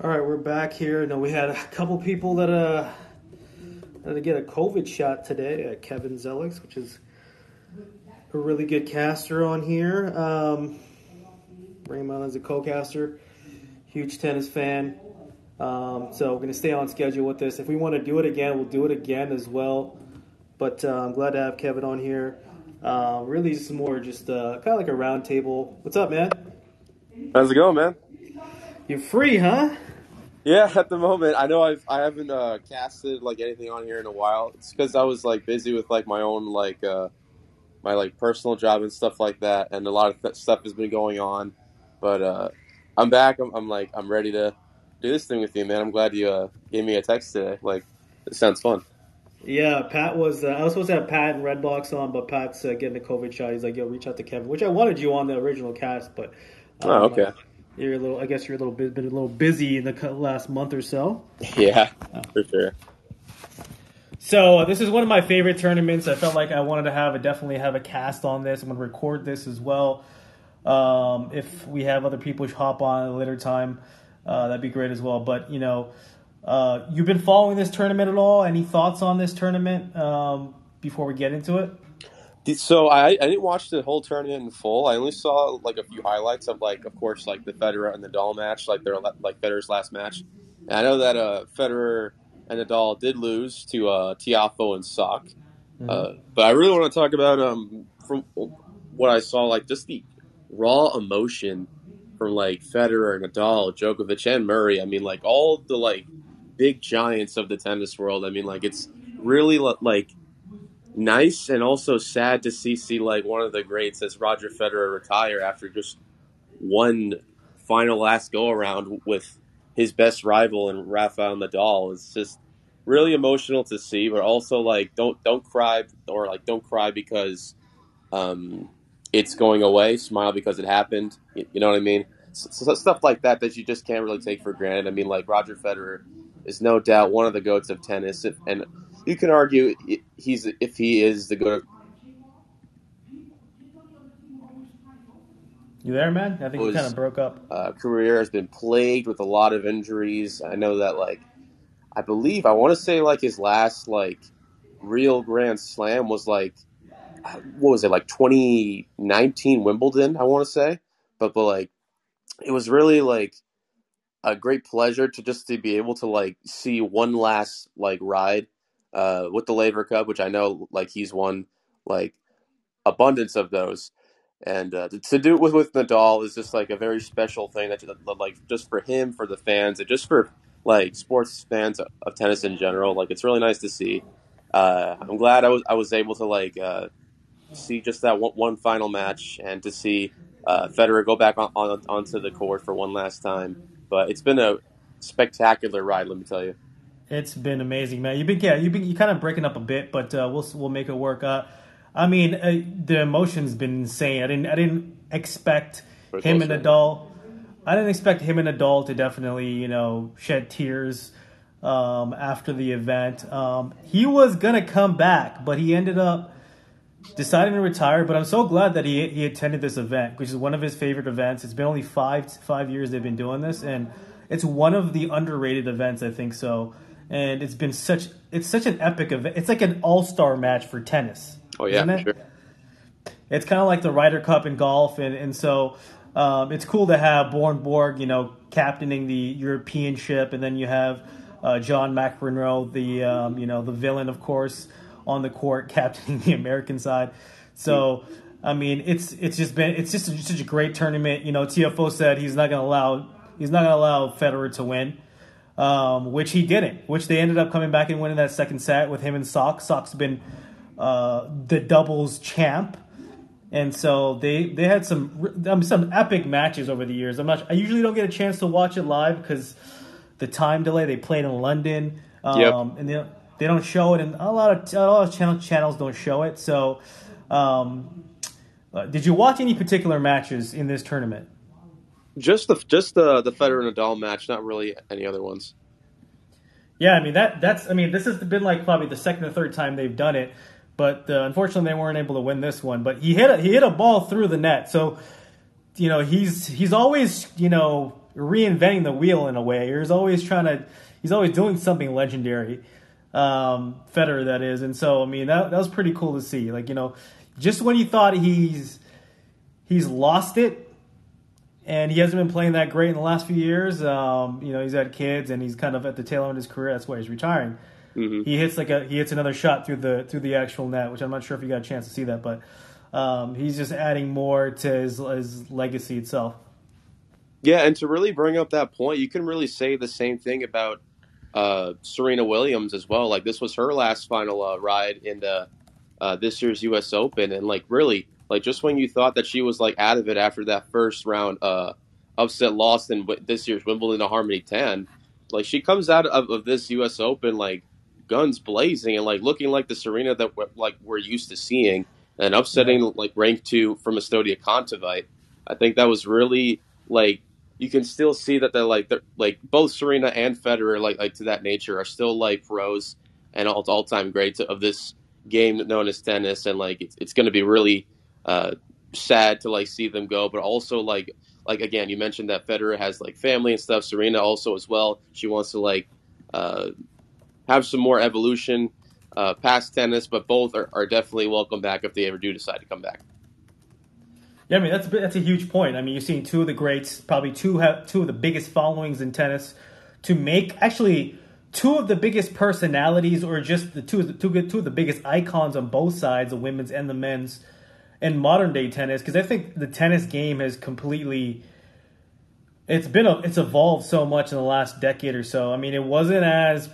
All right, we're back here. Now we had a couple people that uh to get a COVID shot today. Uh, Kevin Zelix, which is a really good caster on here. Um, Raymond is a co-caster, huge tennis fan. Um, so we're gonna stay on schedule with this. If we want to do it again, we'll do it again as well. But uh, I'm glad to have Kevin on here. Uh, really, just more just uh, kind of like a round table. What's up, man? How's it going, man? You're free, huh? Yeah, at the moment, I know I've I haven't uh, casted like anything on here in a while. It's because I was like busy with like my own like uh, my like personal job and stuff like that, and a lot of th- stuff has been going on. But uh, I'm back. I'm, I'm like I'm ready to do this thing with you, man. I'm glad you uh, gave me a text today. Like, it sounds fun. Yeah, Pat was. Uh, I was supposed to have Pat and Redbox on, but Pat's uh, getting the COVID shot. He's like, "Yo, reach out to Kevin," which I wanted you on the original cast, but um, Oh, okay. You're a little. I guess you're a little bit, been a little busy in the last month or so. Yeah, for sure. So uh, this is one of my favorite tournaments. I felt like I wanted to have a definitely have a cast on this. I'm gonna record this as well. Um, if we have other people hop on at a later time, uh, that'd be great as well. But you know, uh, you've been following this tournament at all? Any thoughts on this tournament um, before we get into it? So I, I didn't watch the whole tournament in full. I only saw like a few highlights of like, of course, like the Federer and the Nadal match, like their like Federer's last match. And I know that uh, Federer and Nadal did lose to uh, Tiafoe and Sock. Uh, but I really want to talk about um from what I saw, like just the raw emotion from like Federer, and Nadal, Djokovic, and Murray. I mean, like all the like big giants of the tennis world. I mean, like it's really like nice and also sad to see see like one of the greats as Roger Federer retire after just one final last go around with his best rival and Rafael Nadal. It's just really emotional to see, but also like don't don't cry or like don't cry because um, it's going away. Smile because it happened. You, you know what I mean? So, so stuff like that that you just can't really take for granted. I mean, like Roger Federer is no doubt one of the goats of tennis, and you can argue he's if he is the good. You there, man? I think you Was- kind of broke up. uh, career has been plagued with a lot of injuries. I know that, like, I believe I want to say like his last like real Grand Slam was like what was it like 2019 Wimbledon? I want to say, but but like it was really like a great pleasure to just to be able to like see one last like ride uh, with the Laver Cup, which I know like he's won like abundance of those. And uh, to, to do it with, with Nadal is just like a very special thing that, that like just for him, for the fans, and just for like sports fans of, of tennis in general. Like it's really nice to see. Uh, I'm glad I was I was able to like uh, see just that one, one final match and to see uh, Federer go back on, on onto the court for one last time. But it's been a spectacular ride, let me tell you. It's been amazing, man. You've been yeah, you've been you kind of breaking up a bit, but uh, we'll we'll make it work. Uh, I mean, uh, the emotion's been insane. I didn't I didn't expect him and? Nadal. I didn't expect him and Nadal to definitely you know shed tears um, after the event. Um, he was gonna come back, but he ended up deciding to retire. But I'm so glad that he he attended this event, which is one of his favorite events. It's been only five five years they've been doing this, and it's one of the underrated events. I think so, and it's been such it's such an epic event. It's like an all star match for tennis. Oh yeah, isn't it? sure. It's kind of like the Ryder Cup in golf, and and so um, it's cool to have Bjorn Borg, you know, captaining the European ship, and then you have uh, John McEnroe, the um, you know the villain, of course, on the court, captaining the American side. So. I mean, it's it's just been it's just such a great tournament. You know, Tiafoe said he's not going to allow he's not going to allow Federer to win, um, which he didn't. Which they ended up coming back and winning that second set with him and Sock. Sock's been uh, the doubles champ, and so they they had some um, some epic matches over the years. I'm not. I usually don't get a chance to watch it live because the time delay. They played in London, um, Yep. and they they don't show it, and a lot of a lot of channel channels don't show it. So, um, uh, did you watch any particular matches in this tournament? Just the just the the Federer Nadal match, not really any other ones. Yeah, I mean that that's I mean this has been like probably the second or third time they've done it, but uh, unfortunately they weren't able to win this one. But he hit a, he hit a ball through the net, so you know he's he's always you know reinventing the wheel in a way. He's always trying to, he's always doing something legendary. Um, Federer, that is, and so I mean that that was pretty cool to see. Like you know, just when you thought he's he's lost it, and he hasn't been playing that great in the last few years. Um, you know, he's had kids and he's kind of at the tail end of his career. That's why he's retiring. Mm-hmm. He hits like a he hits another shot through the through the actual net, which I'm not sure if you got a chance to see that, but um, he's just adding more to his, his legacy itself. Yeah, and to really bring up that point, you can really say the same thing about uh, Serena Williams as well. Like this was her last final uh, ride into uh, this year's U.S. Open, and like really, like just when you thought that she was like out of it after that first round uh, upset loss in this year's Wimbledon to Harmony Tan, like she comes out of, of this U.S. Open like guns blazing and like looking like the Serena that we're, like we're used to seeing, and upsetting like rank two from Estonia Kontaveit. I think that was really like you can still see that they're like they're like both Serena and Federer like like to that nature are still like pros and all all time greats of this game known as tennis, and like it's it's going to be really uh, sad to like see them go, but also like like again you mentioned that Federer has like family and stuff. Serena also as well. She wants to like uh, have some more evolution uh, past tennis, but both are, are definitely welcome back if they ever do decide to come back. Yeah, I mean that's that's a huge point. I mean, you're seeing two of the greats, probably two have two of the biggest followings in tennis, to make actually two of the biggest personalities, or just the two two, two of the biggest icons on both sides, the women's and the men's, in modern day tennis. Because I think the tennis game has completely it's been a, it's evolved so much in the last decade or so. I mean, it wasn't as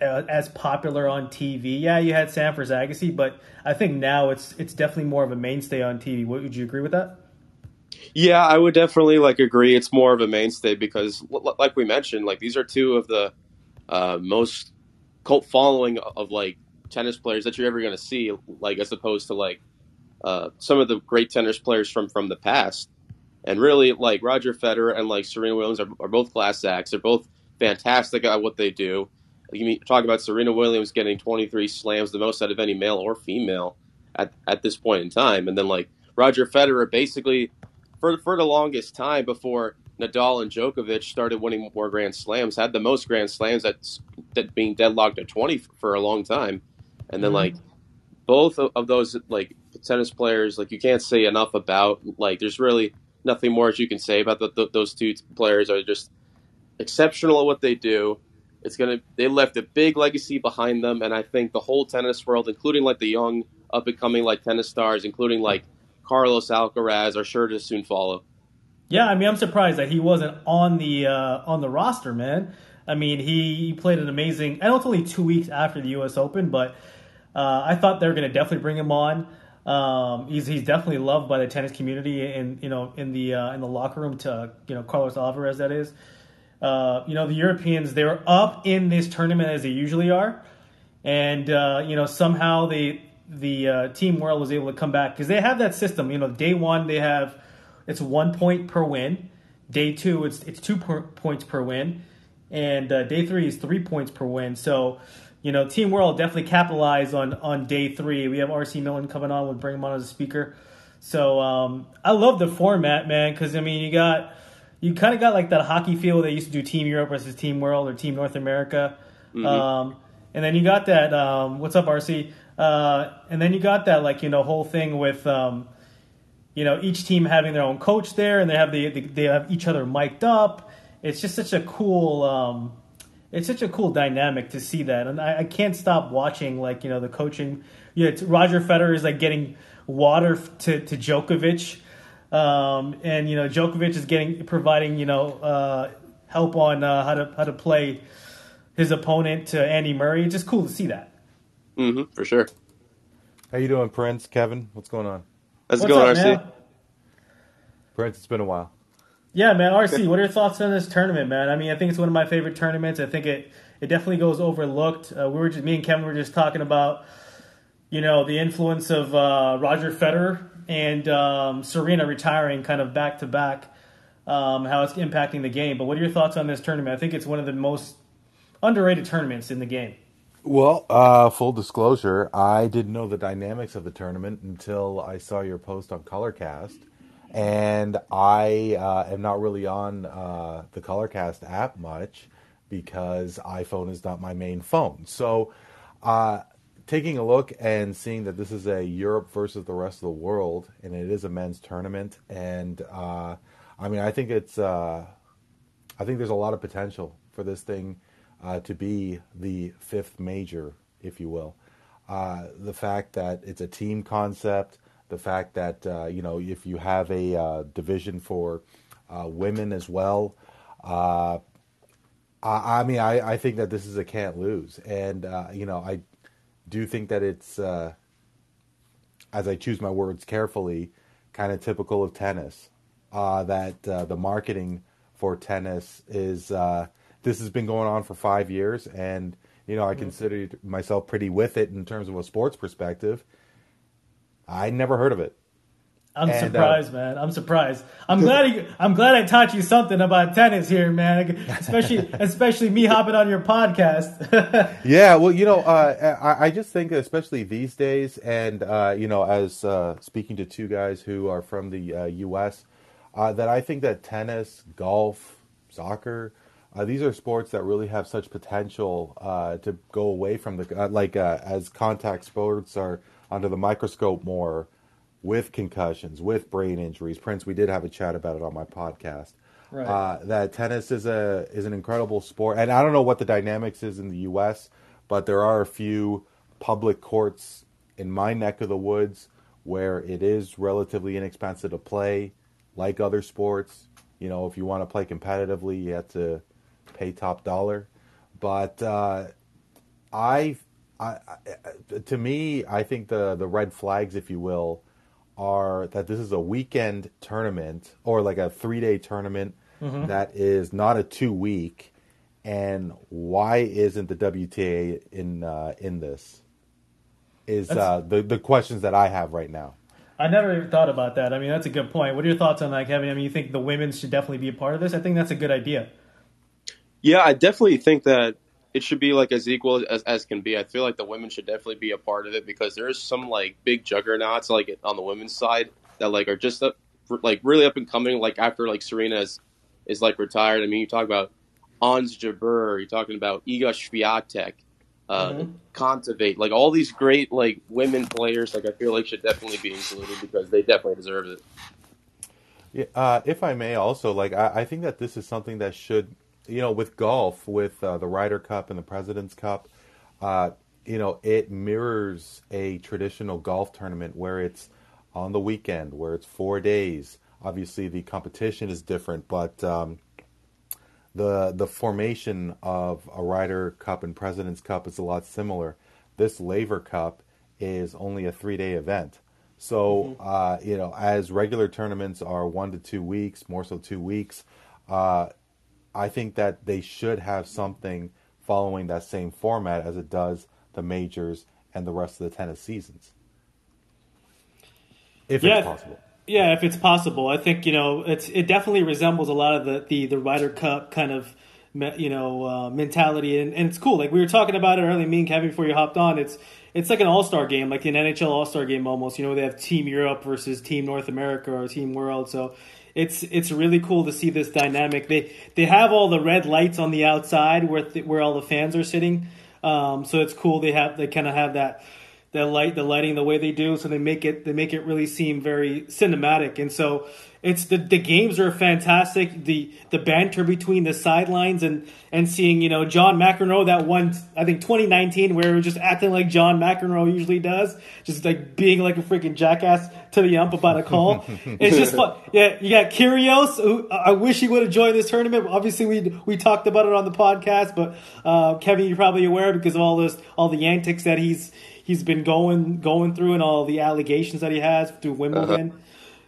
uh, as popular on TV. Yeah, you had Sanford Agassi, but I think now it's it's definitely more of a mainstay on TV. What, Would you agree with that? Yeah, I would definitely like agree. It's more of a mainstay because, like we mentioned, like these are two of the uh, most cult following of like tennis players that you're ever going to see. Like as opposed to like uh, some of the great tennis players from from the past. And really, like Roger Federer and like Serena Williams are, are both class acts. They're both fantastic at what they do you talk about Serena Williams getting 23 slams, the most out of any male or female at, at this point in time. And then, like, Roger Federer basically, for, for the longest time before Nadal and Djokovic started winning more Grand Slams, had the most Grand Slams that's that being deadlocked at 20 for a long time. And then, mm-hmm. like, both of those, like, tennis players, like, you can't say enough about. Like, there's really nothing more as you can say about the, the, those two players are just exceptional at what they do it's gonna. They left a big legacy behind them, and I think the whole tennis world, including like the young up and coming like tennis stars, including like Carlos Alcaraz, are sure to soon follow. Yeah, I mean, I'm surprised that he wasn't on the uh, on the roster, man. I mean, he, played an amazing. I know it's only two weeks after the U.S. Open, but uh, I thought they were going to definitely bring him on. Um, he's he's definitely loved by the tennis community and you know in the uh, in the locker room to you know Carlos Alcaraz that is. Uh, you know, the Europeans, they're up in this tournament as they usually are. And, uh, you know, somehow they, the uh, Team World was able to come back because they have that system. You know, day one, they have, it's one point per win. Day two, it's, it's two per, points per win. And uh, day three is three points per win. So, you know, Team World definitely capitalized on, on day three. We have RC Millen coming on. We'll bring him on as a speaker. So um, I love the format, man, because, I mean, you got you kind of got like that hockey feel they used to do Team Europe versus Team World or Team North America. Mm-hmm. Um, and then you got that. Um, what's up, RC? Uh, and then you got that like you know whole thing with um, you know each team having their own coach there, and they have the, they have each other mic'd up. It's just such a cool. It's such a cool dynamic to see that, and I, I can't stop watching like you know the coaching. Yeah, Roger Federer is like getting water to to Djokovic um, and you know, Djokovic is getting providing you know uh, help on uh, how to how to play his opponent to Andy Murray. It's just cool to see that. Mm-hmm, for sure. How you doing, Prince? Kevin, what's going on? How's it going, up, RC? Man? Prince, it's been a while. Yeah, man. RC, what are your thoughts on this tournament, man? I mean, I think it's one of my favorite tournaments. I think it it definitely goes overlooked. Uh, we were just me and Kevin were just talking about, you know, the influence of uh, Roger Federer and um, Serena retiring kind of back to back, um, how it's impacting the game. But what are your thoughts on this tournament? I think it's one of the most underrated tournaments in the game. Well, uh, full disclosure, I didn't know the dynamics of the tournament until I saw your post on Colorcast, and I uh, am not really on uh, the Colorcast app much because iPhone is not my main phone. So, uh, taking a look and seeing that this is a Europe versus the rest of the world, and it is a men's tournament, and uh, I mean, I think it's, uh, I think there's a lot of potential for this thing uh, to be the fifth major, if you will. The fact that it's a team concept, the fact that uh, you know if you have a uh, division for women as well. I, I mean, I, I think that this is a can't lose, and you know, I do think that it's, uh, as I choose my words carefully, kind of typical of tennis. Uh, that uh, the marketing for tennis is uh, this has been going on for five years, and you know I mm-hmm. consider myself pretty with it in terms of a sports perspective. I never heard of it. I'm and, uh, surprised, uh, man. I'm surprised. I'm glad. You, I'm glad I taught you something about tennis here, man. Especially, especially me hopping on your podcast. yeah, well, you know, uh, I, I, just think, especially these days, and uh, you know, as uh, speaking to two guys who are from the U.S., uh, that I think that tennis, golf, soccer, these are sports that really have such potential to go away from the like as contact sports are under the microscope more with concussions, with brain injuries. Prince, we did have a chat about it on my podcast. Right. Uh, that tennis is a is an incredible sport, and I don't know what the dynamics is in the U.S., but there are a few public courts in my neck of the woods where it is relatively inexpensive to play, like other sports. You know, if you want to play competitively, you have to pay top dollar. But uh, I, I, to me, I think the the red flags, if you will, are that this is a weekend tournament or like a three day tournament mm-hmm. that is not a two week. And why isn't the WTA in uh, in this? Is uh, the the questions that I have right now. I never even thought about that. I mean, that's a good point. What are your thoughts on that, Kevin? I mean, you think the women should definitely be a part of this? I think that's a good idea. Yeah, I definitely think that it should be like as equal as, as can be. I feel like the women should definitely be a part of it because there's some like big juggernauts like on the women's side that like are just up, like really up and coming. Like after like Serena is, is like retired. I mean, you talk about Ons Jabeur, you're talking about Iga Swiatek, uh, mm-hmm. like all these great like women players. Like I feel like should definitely be included because they definitely deserve it. Yeah, uh, if I may, also like I, I think that this is something that should you know, with golf, with uh, the Ryder Cup and the President's Cup, uh, you know, it mirrors a traditional golf tournament where it's on the weekend, where it's four days. Obviously, the competition is different, but um, the the formation of a Ryder Cup and President's Cup is a lot similar. This Laver Cup is only a three day event. So, mm-hmm. uh, you know, as regular tournaments are one to two weeks, more so two weeks, uh, I think that they should have something following that same format as it does the majors and the rest of the tennis seasons. If yeah, it's possible. Yeah, if it's possible. I think, you know, it's it definitely resembles a lot of the the, the Ryder Cup kind of you know uh, mentality and, and it's cool like we were talking about it earlier me and kevin before you hopped on it's it's like an all-star game like an nhl all-star game almost you know they have team europe versus team north america or team world so it's it's really cool to see this dynamic. They they have all the red lights on the outside where th- where all the fans are sitting. Um, so it's cool. They have they kind of have that that light the lighting the way they do. So they make it they make it really seem very cinematic. And so it's the the games are fantastic. The the banter between the sidelines and and seeing you know John McEnroe that one I think 2019 where we are just acting like John McEnroe usually does, just like being like a freaking jackass to the ump about a call. it's just fun. Yeah, you got Kyrgios. Who I wish he would have joined this tournament. Obviously, we we talked about it on the podcast, but uh, Kevin, you're probably aware because of all this all the antics that he's he's been going going through and all the allegations that he has through Wimbledon. Uh-huh.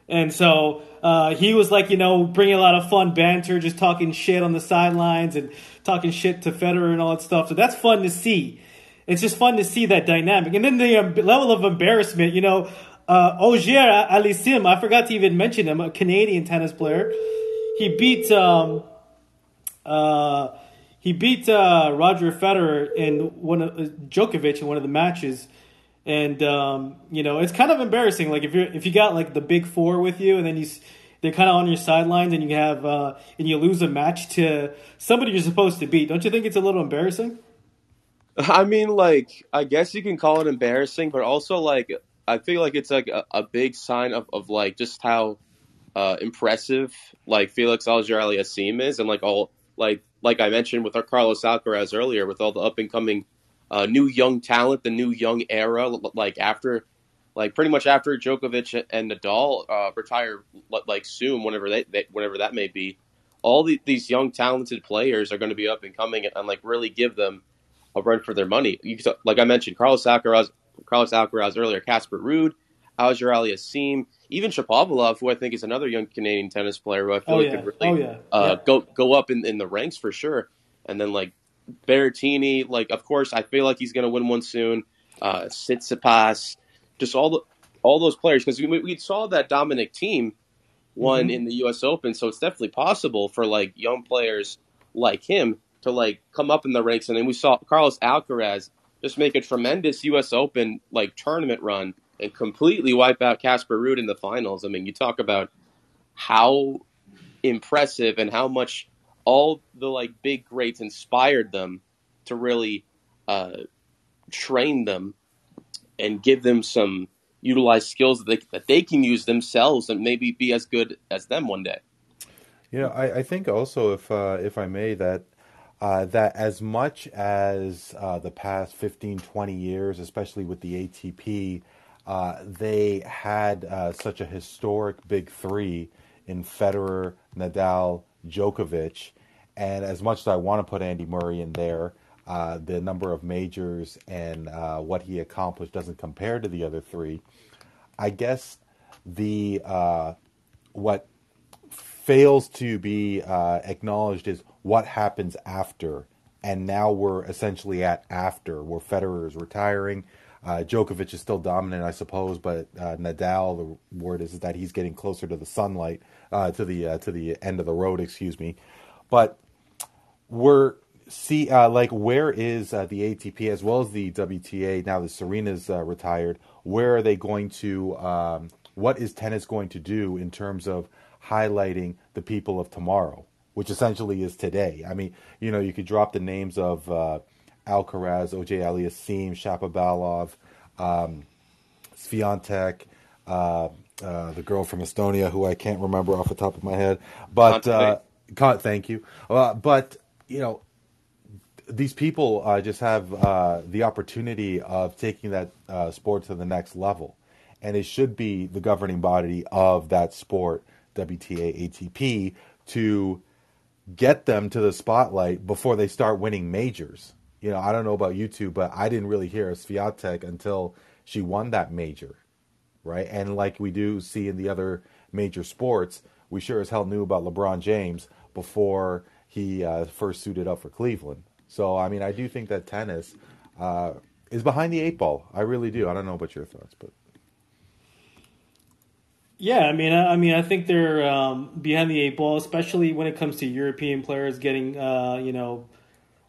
And so uh, he was like, you know, bringing a lot of fun banter, just talking shit on the sidelines and talking shit to Federer and all that stuff. So that's fun to see. It's just fun to see that dynamic. And then the um, level of embarrassment, you know, uh, Auger Aliassime, I forgot to even mention him, a Canadian tennis player. He beat um, uh, he beat uh, Roger Federer and one of uh, Djokovic in one of the matches and um, you know it's kind of embarrassing. Like if you if you got like the big four with you, and then you they're kind of on your sidelines, and you have uh, and you lose a match to somebody you're supposed to beat. Don't you think it's a little embarrassing? I mean, like I guess you can call it embarrassing, but also like I feel like it's like a, a big sign of, of like just how uh, impressive like Felix Auger-Aliassime is, and like all like like I mentioned with our Carlos Alcaraz earlier, with all the up and coming uh, new young talent, the new young era, like after like pretty much after Djokovic and Nadal uh, retire like soon, whenever they, they whenever that may be, all the, these young talented players are going to be up and coming and, like really give them a run for their money. You, like I mentioned, Carlos Alcaraz, Carlos Alcaraz earlier, Casper Ruud, Auger-Aliassime, even Shapovalov, who I think is another young Canadian tennis player who I feel oh, like yeah. could really oh, yeah. Uh, yeah. go go up in, in the ranks for sure. And then like Berrettini, like of course I feel like he's going to win one soon. Uh, Tsitsipas, just all the all those players because we, we saw that Dominic Thiem won Mm-hmm. in the U.S. Open, so it's definitely possible for like young players like him to like come up in the ranks. And then we saw Carlos Alcaraz just make a tremendous U.S. Open like tournament run and completely wipe out Casper Ruud in the finals. I mean, you talk about how impressive and how much all the like big greats inspired them to really uh, train them and give them some utilized skills that they, that they can use themselves and maybe be as good as them one day. You know, I, I think also, if uh, if I may, that uh, that as much as uh, the past 15, 20 years, especially with the ATP, uh, they had uh, such a historic big three in Federer, Nadal, Djokovic, and as much as I want to put Andy Murray in there, uh, the number of majors and uh, what he accomplished doesn't compare to the other three. I guess the uh, what fails to be uh, acknowledged is what happens after. And now we're essentially at after, where Federer is retiring. Uh, Djokovic is still dominant, I suppose, but uh, Nadal, the word is, is that he's getting closer to the sunlight, uh, to the uh, to the end of the road, excuse me. But we're see uh, like where is uh, the ATP as well as the WTA now that Serena's retired? Where are they going to? Um, what is tennis going to do in terms of highlighting the people of tomorrow, which essentially is today? I mean, you know, you could drop the names of Alcaraz, Auger-Aliassime, Shapovalov, um, Swiatek. Uh, uh, the girl from Estonia, who I can't remember off the top of my head, but uh, Con- thank you. Uh, but you know, these people uh, just have uh, the opportunity of taking that uh, sport to the next level, and it should be the governing body of that sport, WTA, ATP, to get them to the spotlight before they start winning majors. You know, I don't know about you two, but I didn't really hear of Swiatek until she won that major, right? And like we do see in the other major sports, we sure as hell knew about LeBron James before he uh, first suited up for Cleveland. So, I mean, I do think that tennis uh, is behind the eight ball. I really do. I don't know about your thoughts, but Yeah, I mean, I, I mean, I think they're um, behind the eight ball, especially when it comes to European players getting, uh, you know,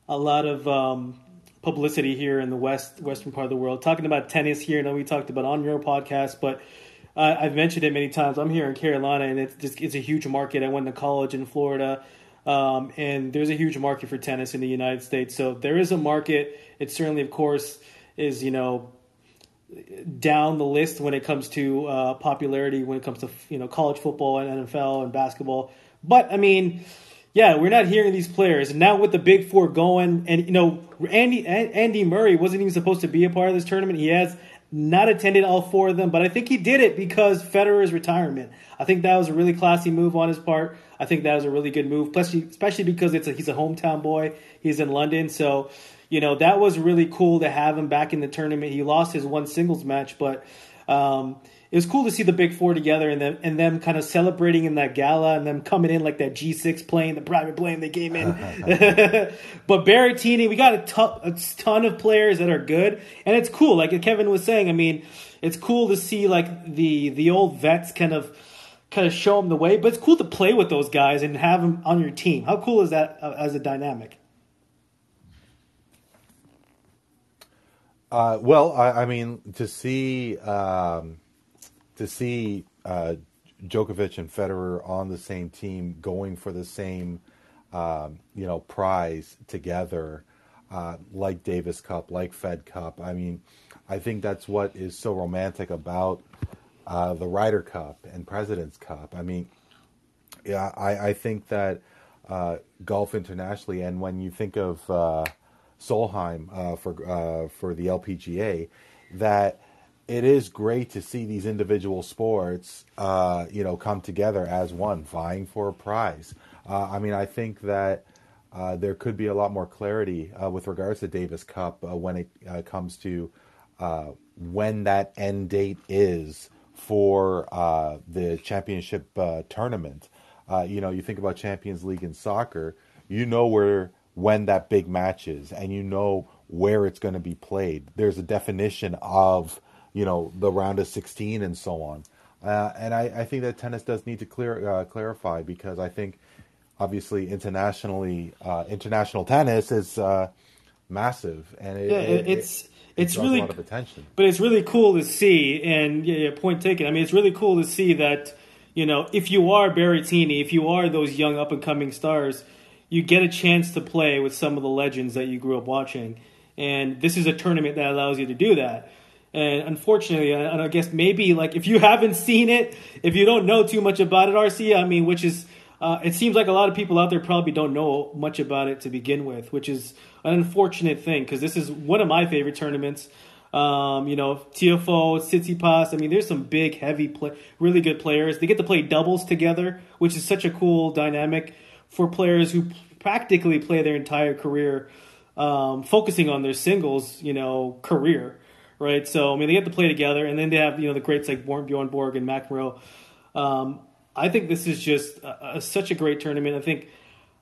a lot of um, publicity here in the west western part of the world. Talking about tennis here, I know we talked about on your podcast, but uh, I've mentioned it many times. I'm here in Carolina, and it's just it's a huge market. I went to college in Florida, um, and there's a huge market for tennis in the United States. So there is a market. It certainly, of course, is you know down the list when it comes to uh, popularity, when it comes to you know college football and NFL and basketball. But I mean, yeah, we're not hearing these players. And now with the Big Four going, and you know, Andy Andy Murray wasn't even supposed to be a part of this tournament. He has not attended all four of them, but I think he did it because Federer's retirement. I think that was a really classy move on his part. I think that was a really good move, especially especially because it's a, he's a hometown boy. He's in London, so you know that was really cool to have him back in the tournament. He lost his one singles match, but um, it was cool to see the big four together and them and them kind of celebrating in that gala and them coming in like that G six plane, the private plane they came in. but Berrettini, we got a ton, ton of players that are good, and it's cool. Like Kevin was saying, I mean, it's cool to see like the the old vets kind of kind of show them the way. But it's cool to play with those guys and have them on your team. How cool is that uh, as a dynamic? Uh, well, I, I, mean, to see um, to see uh, Djokovic and Federer on the same team, going for the same, um, you know, prize together, uh, like Davis Cup, like Fed Cup. I mean, I think that's what is so romantic about uh, the Ryder Cup and President's Cup. I mean, yeah, I, I think that uh, golf internationally, and when you think of uh, Solheim uh, for uh, for the LPGA, that it is great to see these individual sports, uh, you know, come together as one, vying for a prize. Uh, I mean, I think that uh, there could be a lot more clarity uh, with regards to Davis Cup uh, when it uh, comes to when that end date is for the championship tournament. you know, you think about Champions League in soccer, you know where when that big match is, and you know where it's going to be played. There's a definition of you know the round of 16 and so on. Uh, and I, I, think that tennis does need to clear uh, clarify because I think obviously internationally uh, international tennis is uh, massive and it, yeah, it, it's. It, it's really a lot of attention, but it's really cool to see. And yeah, yeah, point taken. I mean, it's really cool to see that you know if you are Berrettini, if you are those young up and coming stars, you get a chance to play with some of the legends that you grew up watching. And this is a tournament that allows you to do that. And unfortunately, and I guess maybe like if you haven't seen it, if you don't know too much about it, RC, I mean, which is, uh, it seems like a lot of people out there probably don't know much about it to begin with, which is an unfortunate thing because this is one of my favorite tournaments. Um, you know, Tiafoe, Tsitsipas. I mean, there's some big, heavy, play, really good players. They get to play doubles together, which is such a cool dynamic for players who practically play their entire career um, focusing on their singles, you know, career right? So I mean, they get to play together, and then they have you know the greats like Bjorn Borg and McEnroe. Um, I think this is just a, a, such a great tournament. I think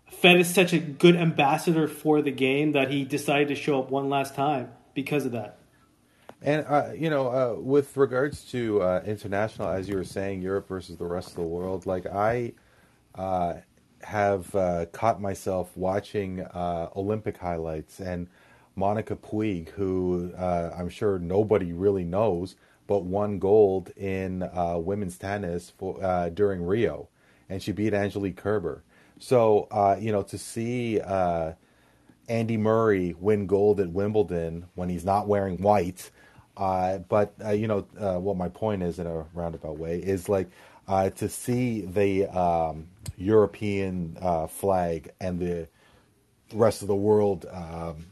Fed is such a good ambassador for the game that he decided to show up one last time because of that. And uh, you know, uh, with regards to uh, international, as you were saying, Europe versus the rest of the world, like I uh, have uh, caught myself watching uh, Olympic highlights and Monica Puig, who uh, I'm sure nobody really knows, but won gold in uh, women's tennis for, uh, during Rio, and she beat Angelique Kerber. So uh, you know to see uh, Andy Murray win gold at Wimbledon when he's not wearing white. Uh, but you know what my point is in a roundabout way is like to see the um, European flag and the rest of the world um,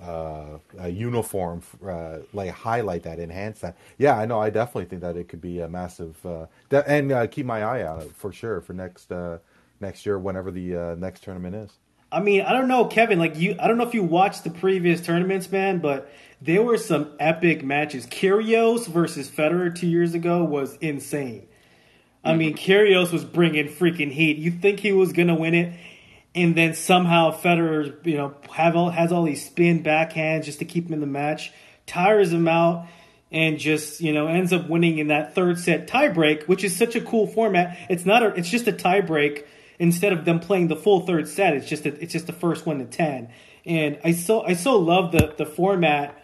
uh, a uniform, uh, like highlight that, enhance that. Yeah, I know. I definitely think that it could be a massive, uh, de- and uh, keep my eye out for sure for next uh, next year, whenever the uh, next tournament is. I mean, I don't know, Kevin. Like you, I don't know if you watched the previous tournaments, man, but there were some epic matches. Kyrgios versus Federer two years ago was insane. I mean, Kyrgios was bringing freaking heat. You think he was gonna win it? And then somehow Federer, you know, have all, has all these spin backhands just to keep him in the match, tires him out, and just you know ends up winning in that third set tiebreak, which is such a cool format. It's not a, it's just a tiebreak instead of them playing the full third set. It's just a, it's just the first one to ten, and I so I so love the the format.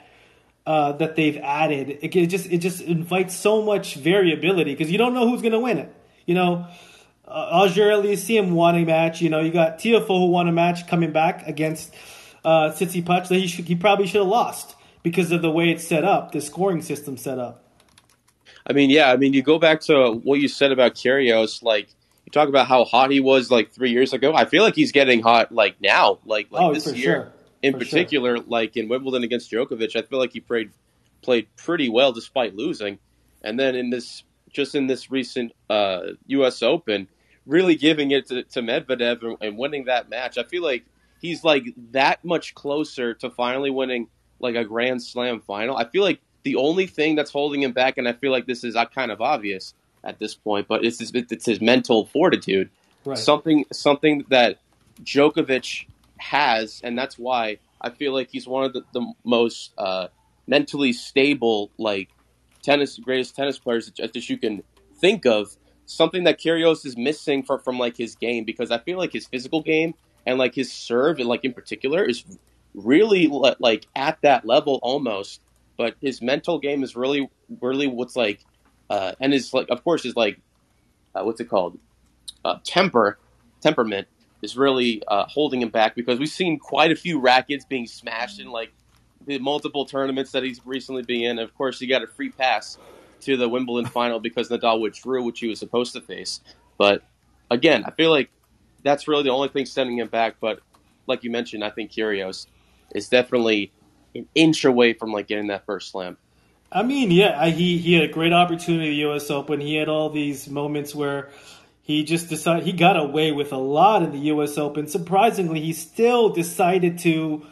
Uh, that they've added, it, it just it just invites so much variability because you don't know who's going to win it. You know, uh, Auger Aliassime won a match. You know, you got Tiafoe who won a match coming back against uh, Tsitsipas that he should, he probably should have lost because of the way it's set up, the scoring system set up. I mean, yeah, I mean, you go back to what you said about Kyrgios, like you talk about how hot he was like three years ago. I feel like he's getting hot like now, like like oh, this year sure. in for particular, sure. like in Wimbledon against Djokovic. I feel like he played played pretty well despite losing, and then in this just in this recent uh, U.S. Open really giving it to, to Medvedev and, and winning that match. I feel like he's like that much closer to finally winning like a Grand Slam final. I feel like the only thing that's holding him back, and I feel like this is uh, kind of obvious at this point, but it's his, it's his mental fortitude. Right. Something something that Djokovic has, and that's why I feel like he's one of the, the most uh, mentally stable, like tennis greatest tennis players that, that you can think of something that Kyrgios is missing from from like his game because I feel like his physical game and like his serve, and like in particular, is really like at that level almost. but his mental game is really, really what's like, uh, and his like, of course, his like, uh, what's it called, uh, temper, temperament is really uh, holding him back because we've seen quite a few rackets being smashed in like the multiple tournaments that he's recently been in. Of course, he got a free pass to the Wimbledon final because Nadal withdrew, which he was supposed to face. But again, I feel like that's really the only thing sending him back. But like you mentioned, I think Kyrgios is definitely an inch away from like getting that first slam. I mean, yeah, he he had a great opportunity at the U.S. Open. He had all these moments where he just decided he got away with a lot in the U.S. Open. Surprisingly, he still decided to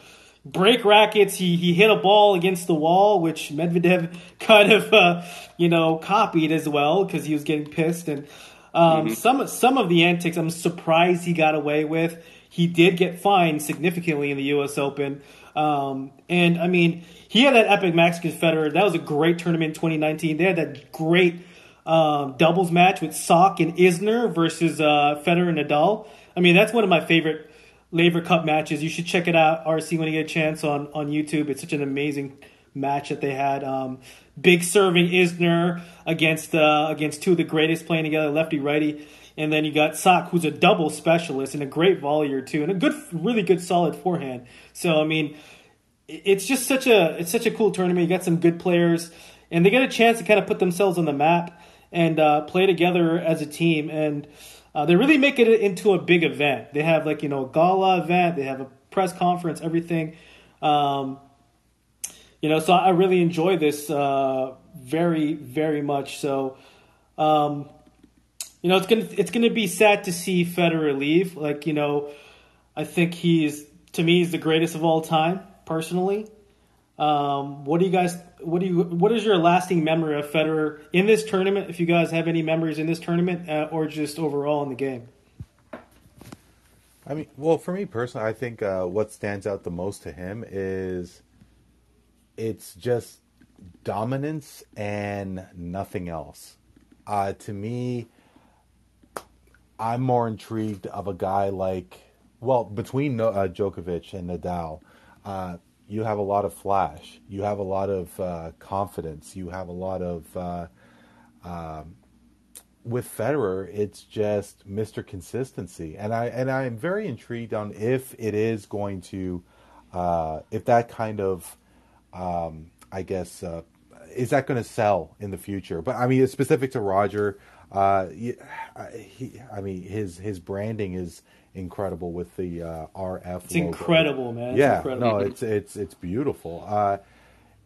break rackets. He he hit a ball against the wall, which Medvedev kind of uh, you know copied as well because he was getting pissed. And um, mm-hmm. some some of the antics, I'm surprised he got away with. He did get fined significantly in the U.S. Open. Um, and I mean, he had that epic match against Federer. That was a great tournament in 2019. They had that great um, doubles match with Sock and Isner versus uh, Federer and Nadal. I mean, that's one of my favorite Laver Cup matches. You should check it out, RC, when you get a chance on, on YouTube. It's such an amazing match that they had. Um, big serving Isner against uh, against two of the greatest playing together, lefty righty. And then you got Sock, who's a double specialist and a great volleyer too, and a good, really good, solid forehand. So I mean, it's just such a it's such a cool tournament. You got some good players, and they get a chance to kind of put themselves on the map and uh, play together as a team. And uh, they really make it into a big event. They have like you know a gala event. They have a press conference, everything. Um, you know, so I really enjoy this uh, very very much. So. Um, you know, it's gonna it's gonna be sad to see Federer leave. Like, you know, I think he's to me he's the greatest of all time, personally. Um, what do you guys? What do you? What is your lasting memory of Federer in this tournament? If you guys have any memories in this tournament, uh, or just overall in the game. I mean, well, for me personally, I think uh, what stands out the most to him is it's just dominance and nothing else. Uh, to me, I'm more intrigued of a guy like, well, between uh, Djokovic and Nadal, uh, you have a lot of flash, you have a lot of uh, confidence, you have a lot of. Uh, um, with Federer, it's just Mr. Consistency, and I and I am very intrigued on if it is going to, uh, if that kind of, um, I guess, uh, is that going to sell in the future? But I mean, it's specific to Roger. Uh, he, I mean, his his branding is incredible with the uh, RF. It's logo. incredible, man. It's yeah, incredible. no, it's it's it's beautiful, uh,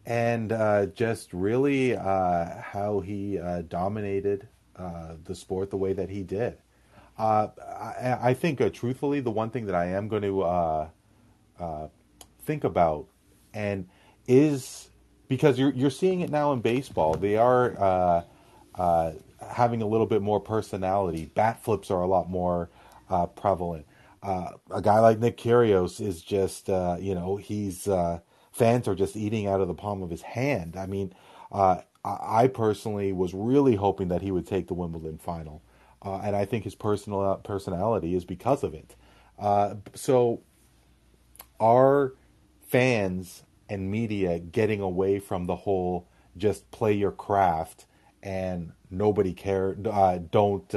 and uh, just really uh, how he uh, dominated uh, the sport the way that he did. I, I, think, truthfully, the one thing that I am going to think about and is because you're you're seeing it now in baseball. They are having a little bit more personality. Bat flips are a lot more uh, prevalent. Uh, a guy like Nick Kyrgios is just, uh, you know, he's uh, fans are just eating out of the palm of his hand. I mean, uh, I personally was really hoping that he would take the Wimbledon final, uh, and I think his personal personality is because of it. so, are fans and media getting away from the whole just play your craft and nobody care. Don't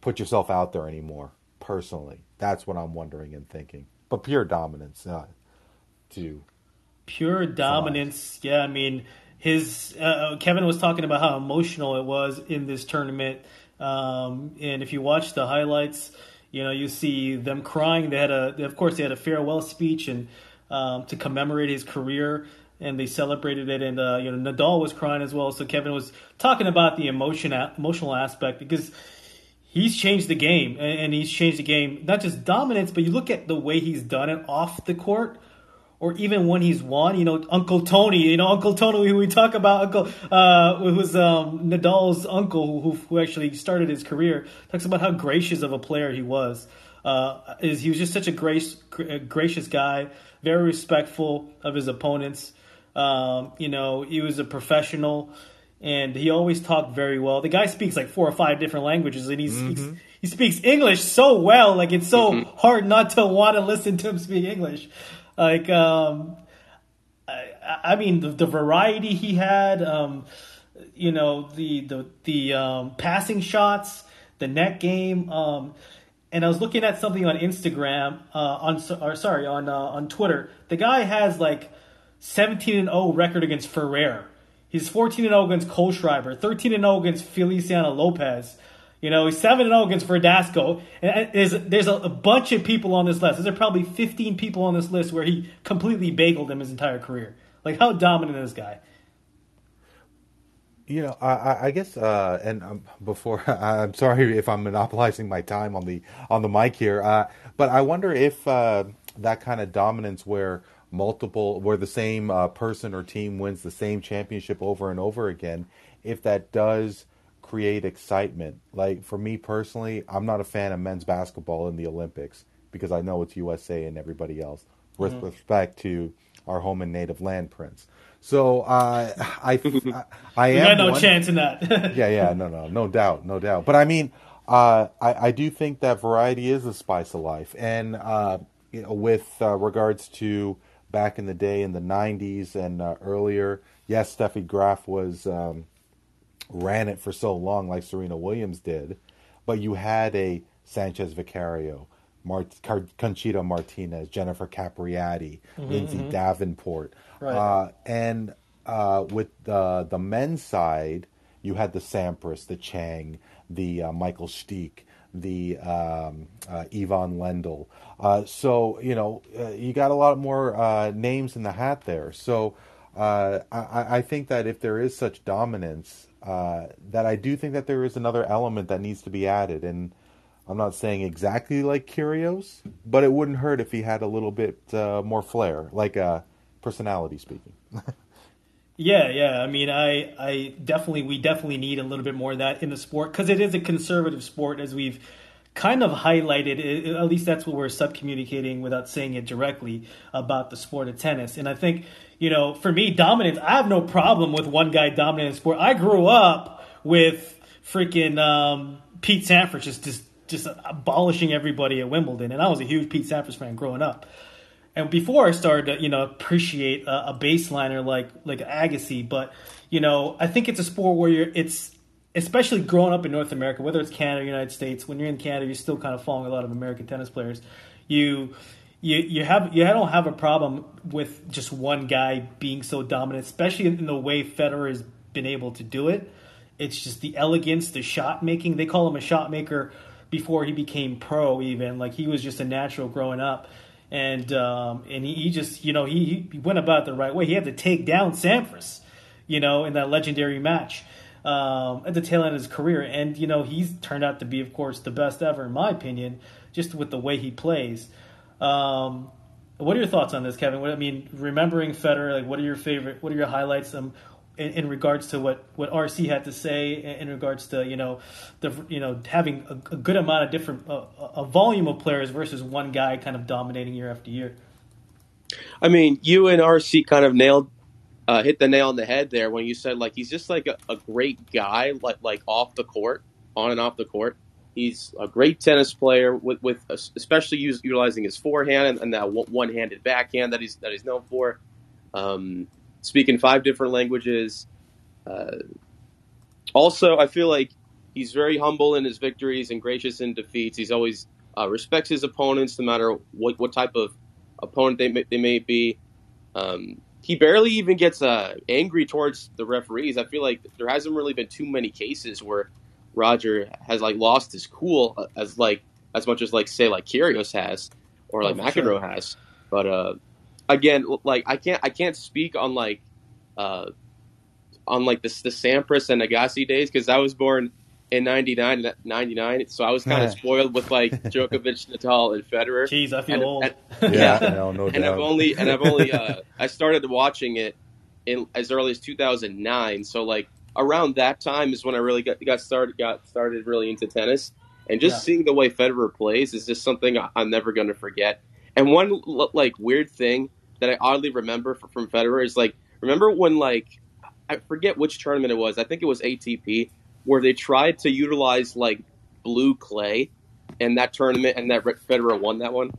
put yourself out there anymore. Personally, that's what I'm wondering and thinking. But pure dominance, uh, to pure dominance. Yeah, I mean, his uh, Kevin was talking about how emotional it was in this tournament, um, and if you watch the highlights, you know you see them crying. They had a, of course, they had a farewell speech and um, to commemorate his career and they celebrated it. And uh, you know, Nadal was crying as well. So Kevin was talking about the emotion, emotional aspect because he's changed the game, and he's changed the game not just dominance, but you look at the way he's done it off the court. Or even when he's won, you know, Uncle Tony, you know, Uncle Tony, who we talk about, Uncle, uh, who was um, Nadal's uncle, who, who actually started his career, talks about how gracious of a player he was. Uh, is he was just such a grace, gracious guy, very respectful of his opponents. Um, you know, he was a professional and he always talked very well. The guy speaks like four or five different languages, and he mm-hmm. speaks he speaks English so well. Like it's so mm-hmm. hard not to want to listen to him speak English. Like um, I, I mean, the, the variety he had, um, you know, the the the um, passing shots, the net game. Um, and I was looking at something on Instagram, uh, on or sorry, on uh, on Twitter. The guy has like 17 and 0 record against Ferrer. He's 14 and 0 against Kohlschreiber, 13 and 0 against Feliciano Lopez. You know, he's 7 and 0 against Verdasco. And there's there's a, a, bunch of people on this list. There's probably 15 people on this list where he completely bageled him his entire career. Like how dominant is this guy? You know, I, I guess, uh, and um, before I'm sorry if I'm monopolizing my time on the on the mic here, uh, but I wonder if uh, that kind of dominance where multiple where the same uh, person or team wins the same championship over and over again if that does create excitement like for me personally i'm not a fan of men's basketball in the olympics because i know it's usa and everybody else with mm-hmm. respect to our home and native land prince so uh, I, I, I am. got no one, chance in that. yeah, yeah, no, no, no doubt, no doubt. But I mean, uh, I, I do think that variety is the spice of life, and uh, you know, with uh, regards to back in the day in the 90s and uh, earlier. Yes, Steffi Graf was um, ran it for so long like Serena Williams did, but you had a Sanchez Vicario, Mart- Car- Conchita Martinez, Jennifer Capriati, mm-hmm, Lindsay mm-hmm. Davenport, right. uh, and uh, with the the men's side, you had the Sampras, the Chang, the uh, Michael Stich, the um, uh, Ivan Lendl. Uh, so you know uh, you got a lot more uh, names in the hat there. So uh, I, I, think that if there is such dominance, uh, that I do think that there is another element that needs to be added. And I'm not saying exactly like Kyrgios, but it wouldn't hurt if he had a little bit more flair, like a personality speaking. Yeah, yeah. I mean, I, I definitely, we definitely need a little bit more of that in the sport because it is a conservative sport, as we've kind of highlighted. At least that's what we're subcommunicating without saying it directly about the sport of tennis. And I think, you know, for me, dominance. I have no problem with one guy dominating the sport. I grew up with freaking um, Pete Sampras just, just just abolishing everybody at Wimbledon, and I was a huge Pete Sampras fan growing up. And before I started to, you know, appreciate a, a baseliner like like Agassi, but you know, I think it's a sport where you're it's especially growing up in North America, whether it's Canada or United States, when you're in Canada, you're still kind of following a lot of American tennis players. You you you have you don't have a problem with just one guy being so dominant, especially in the way Federer has been able to do it. It's just the elegance, the shot making. They call him a shot maker before he became pro. Even like he was just a natural growing up and um, and he, he, just you know he, he went about the right way. He had to take down Sampras, you know, in that legendary match um, at the tail end of his career, and you know he's turned out to be, of course, the best ever in my opinion, just with the way he plays. Um, what are your thoughts on this, Kevin? What, I mean, remembering Federer, like, what are your favorite? What are your highlights? Um, in, in, regards to what, what RC had to say in, in regards to you know the you know having a, a good amount of different uh, a volume of players versus one guy kind of dominating year after year. I mean, you and RC kind of nailed uh, hit the nail on the head there when you said like he's just like a, a great guy like like off the court, on and off the court. He's a great tennis player with, with especially use, utilizing his forehand and, and that one-handed backhand that he's that he's known for. Um, speaking five different languages. Uh, also, I feel like he's very humble in his victories and gracious in defeats. He's always uh, respects his opponents, no matter what, what type of opponent they may, they may be. Um, he barely even gets uh, angry towards the referees. I feel like there hasn't really been too many cases where Roger has like lost his cool uh, as like as much as like say like Kyrgios has or like oh, McEnroe sure. has. But uh, again, like I can't I can't speak on like uh, on like the the Sampras and Agassi days because I was born in 99, 99 so I was kind of spoiled with like Djokovic, Nadal, and Federer. Jeez, I feel and, old. And, yeah, no, no and doubt. I've only and I've only uh, I started watching it in as early as 2009. So like around that time is when I really got got started got started really into tennis. And just yeah. seeing the way Federer plays is just something I'm never going to forget. And one like weird thing that I oddly remember from Federer is like remember when like I forget which tournament it was. I think it was ATP where they tried to utilize like blue clay in that tournament, and that Federer won that one.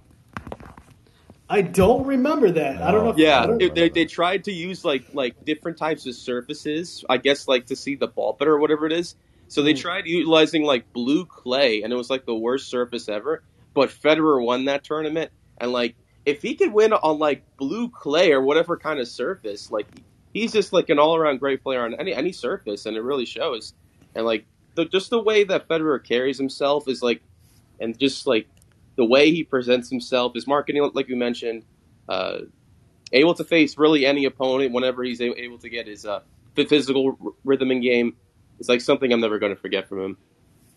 I don't remember that. I don't know. If, Yeah, don't- it- they, they tried to use like like different types of surfaces, I guess like to see the ball better or whatever it is. So they Hmm. tried utilizing like blue clay, and it was like the worst surface ever. But Federer won that tournament, and like if he could win on like blue clay or whatever kind of surface, like he's just like an all around great player on any any surface, and it really shows. And like the, just the way that Federer carries himself is like, and just like the way he presents himself, his marketing, like you mentioned, uh, able to face really any opponent whenever he's able to get his uh, physical r- rhythm in game. It's like something I'm never going to forget from him.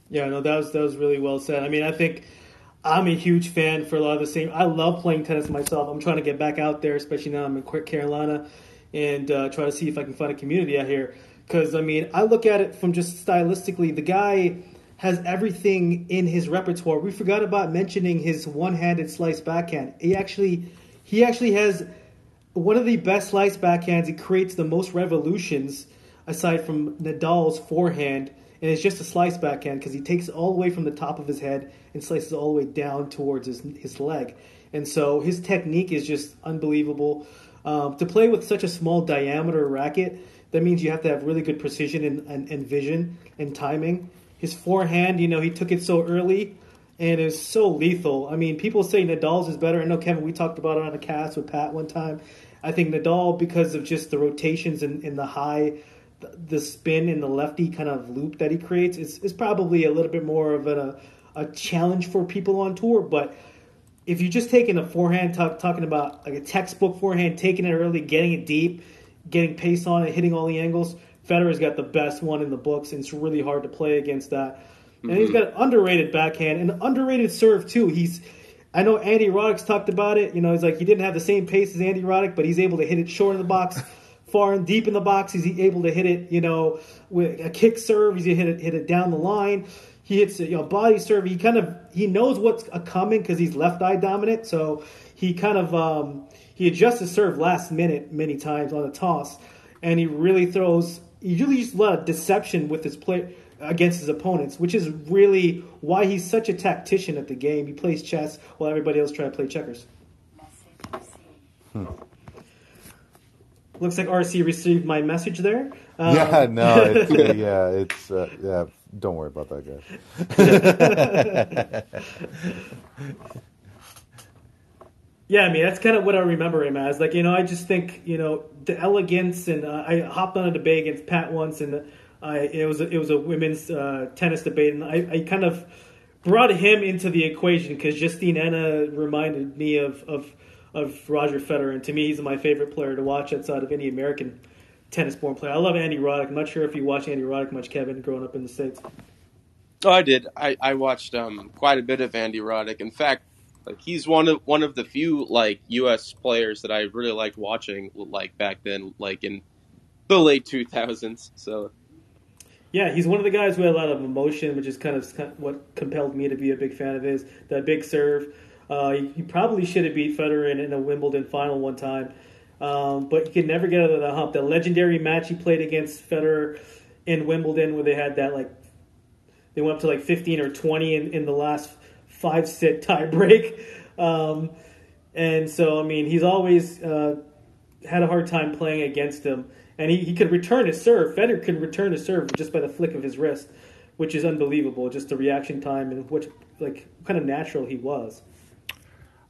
Yeah, no, that was that was really well said. I mean, I think I'm a huge fan for a lot of the same. I love playing tennis myself. I'm trying to get back out there, especially now I'm in Quick Carolina, and uh, try to see if I can find a community out here. Because I mean, I look at it from just stylistically. The guy has everything in his repertoire. We forgot about mentioning his one-handed slice backhand. He actually, he actually has one of the best slice backhands. He creates the most revolutions aside from Nadal's forehand, and it's just a slice backhand because he takes it all the way from the top of his head and slices all the way down towards his his leg. And so his technique is just unbelievable. Um, to play with such a small diameter racket, that means you have to have really good precision and, and, and vision and timing. His forehand, you know, he took it so early and is so lethal. I mean, people say Nadal's is better. I know Kevin, we talked about it on a cast with Pat one time. I think Nadal, because of just the rotations and, and the high, the, spin and the lefty kind of loop that he creates, is, is probably a little bit more of a, a challenge for people on tour. But if you're just taking a forehand, talk, talking about like a textbook forehand, taking it early, getting it deep, getting pace on it, hitting all the angles, Federer's got the best one in the books, and it's really hard to play against that. And he's mm-hmm. got an underrated backhand and an underrated serve too. He's, I know Andy Roddick's talked about it. You know, he's like he didn't have the same pace as Andy Roddick, but he's able to hit it short in the box, far and deep in the box. He's able to hit it, you know, with a kick serve. He's hit it hit it down the line. He hits it, you know, body serve. He kind of he knows what's a coming because he's left eye dominant. So he kind of um, he adjusts his serve last minute many times on a toss, and he really throws. He really uses a lot of deception with his play against his opponents, which is really why he's such a tactician at the game. He plays chess while everybody else try to play checkers. Looks like RC received my message there. Um, yeah, no, it's, uh, yeah, it's uh, yeah. Don't worry about that guy. Yeah, I mean that's kind of what I remember him as. Like you know, I just think you know the elegance, and uh, I hopped on a debate against Pat once, and I it was a, it was a women's uh, tennis debate, and I, I kind of brought him into the equation because Justine Henin reminded me of, of of Roger Federer, and to me, he's my favorite player to watch outside of any American tennis born player. I love Andy Roddick. I'm not sure if you watch Andy Roddick much, Kevin, growing up in the states. Oh, I did. I, I watched um, quite a bit of Andy Roddick. In fact, like he's one of one of the few like U.S. players that I really liked watching like back then, like in the late 2000s. So Yeah, he's one of the guys who had a lot of emotion, which is kind of kind of what compelled me to be a big fan of his. That big serve. Uh, he, probably should have beat Federer in, in a Wimbledon final one time, um, but he could never get out of the hump. The legendary match he played against Federer in Wimbledon, where they had that like they went up to like fifteen or twenty in, in the last five set tie break. Um, and so, I mean, he's always uh, had a hard time playing against him. And he, he could return his serve. Federer could return his serve just by the flick of his wrist, which is unbelievable. Just the reaction time and which, like, kind of natural he was.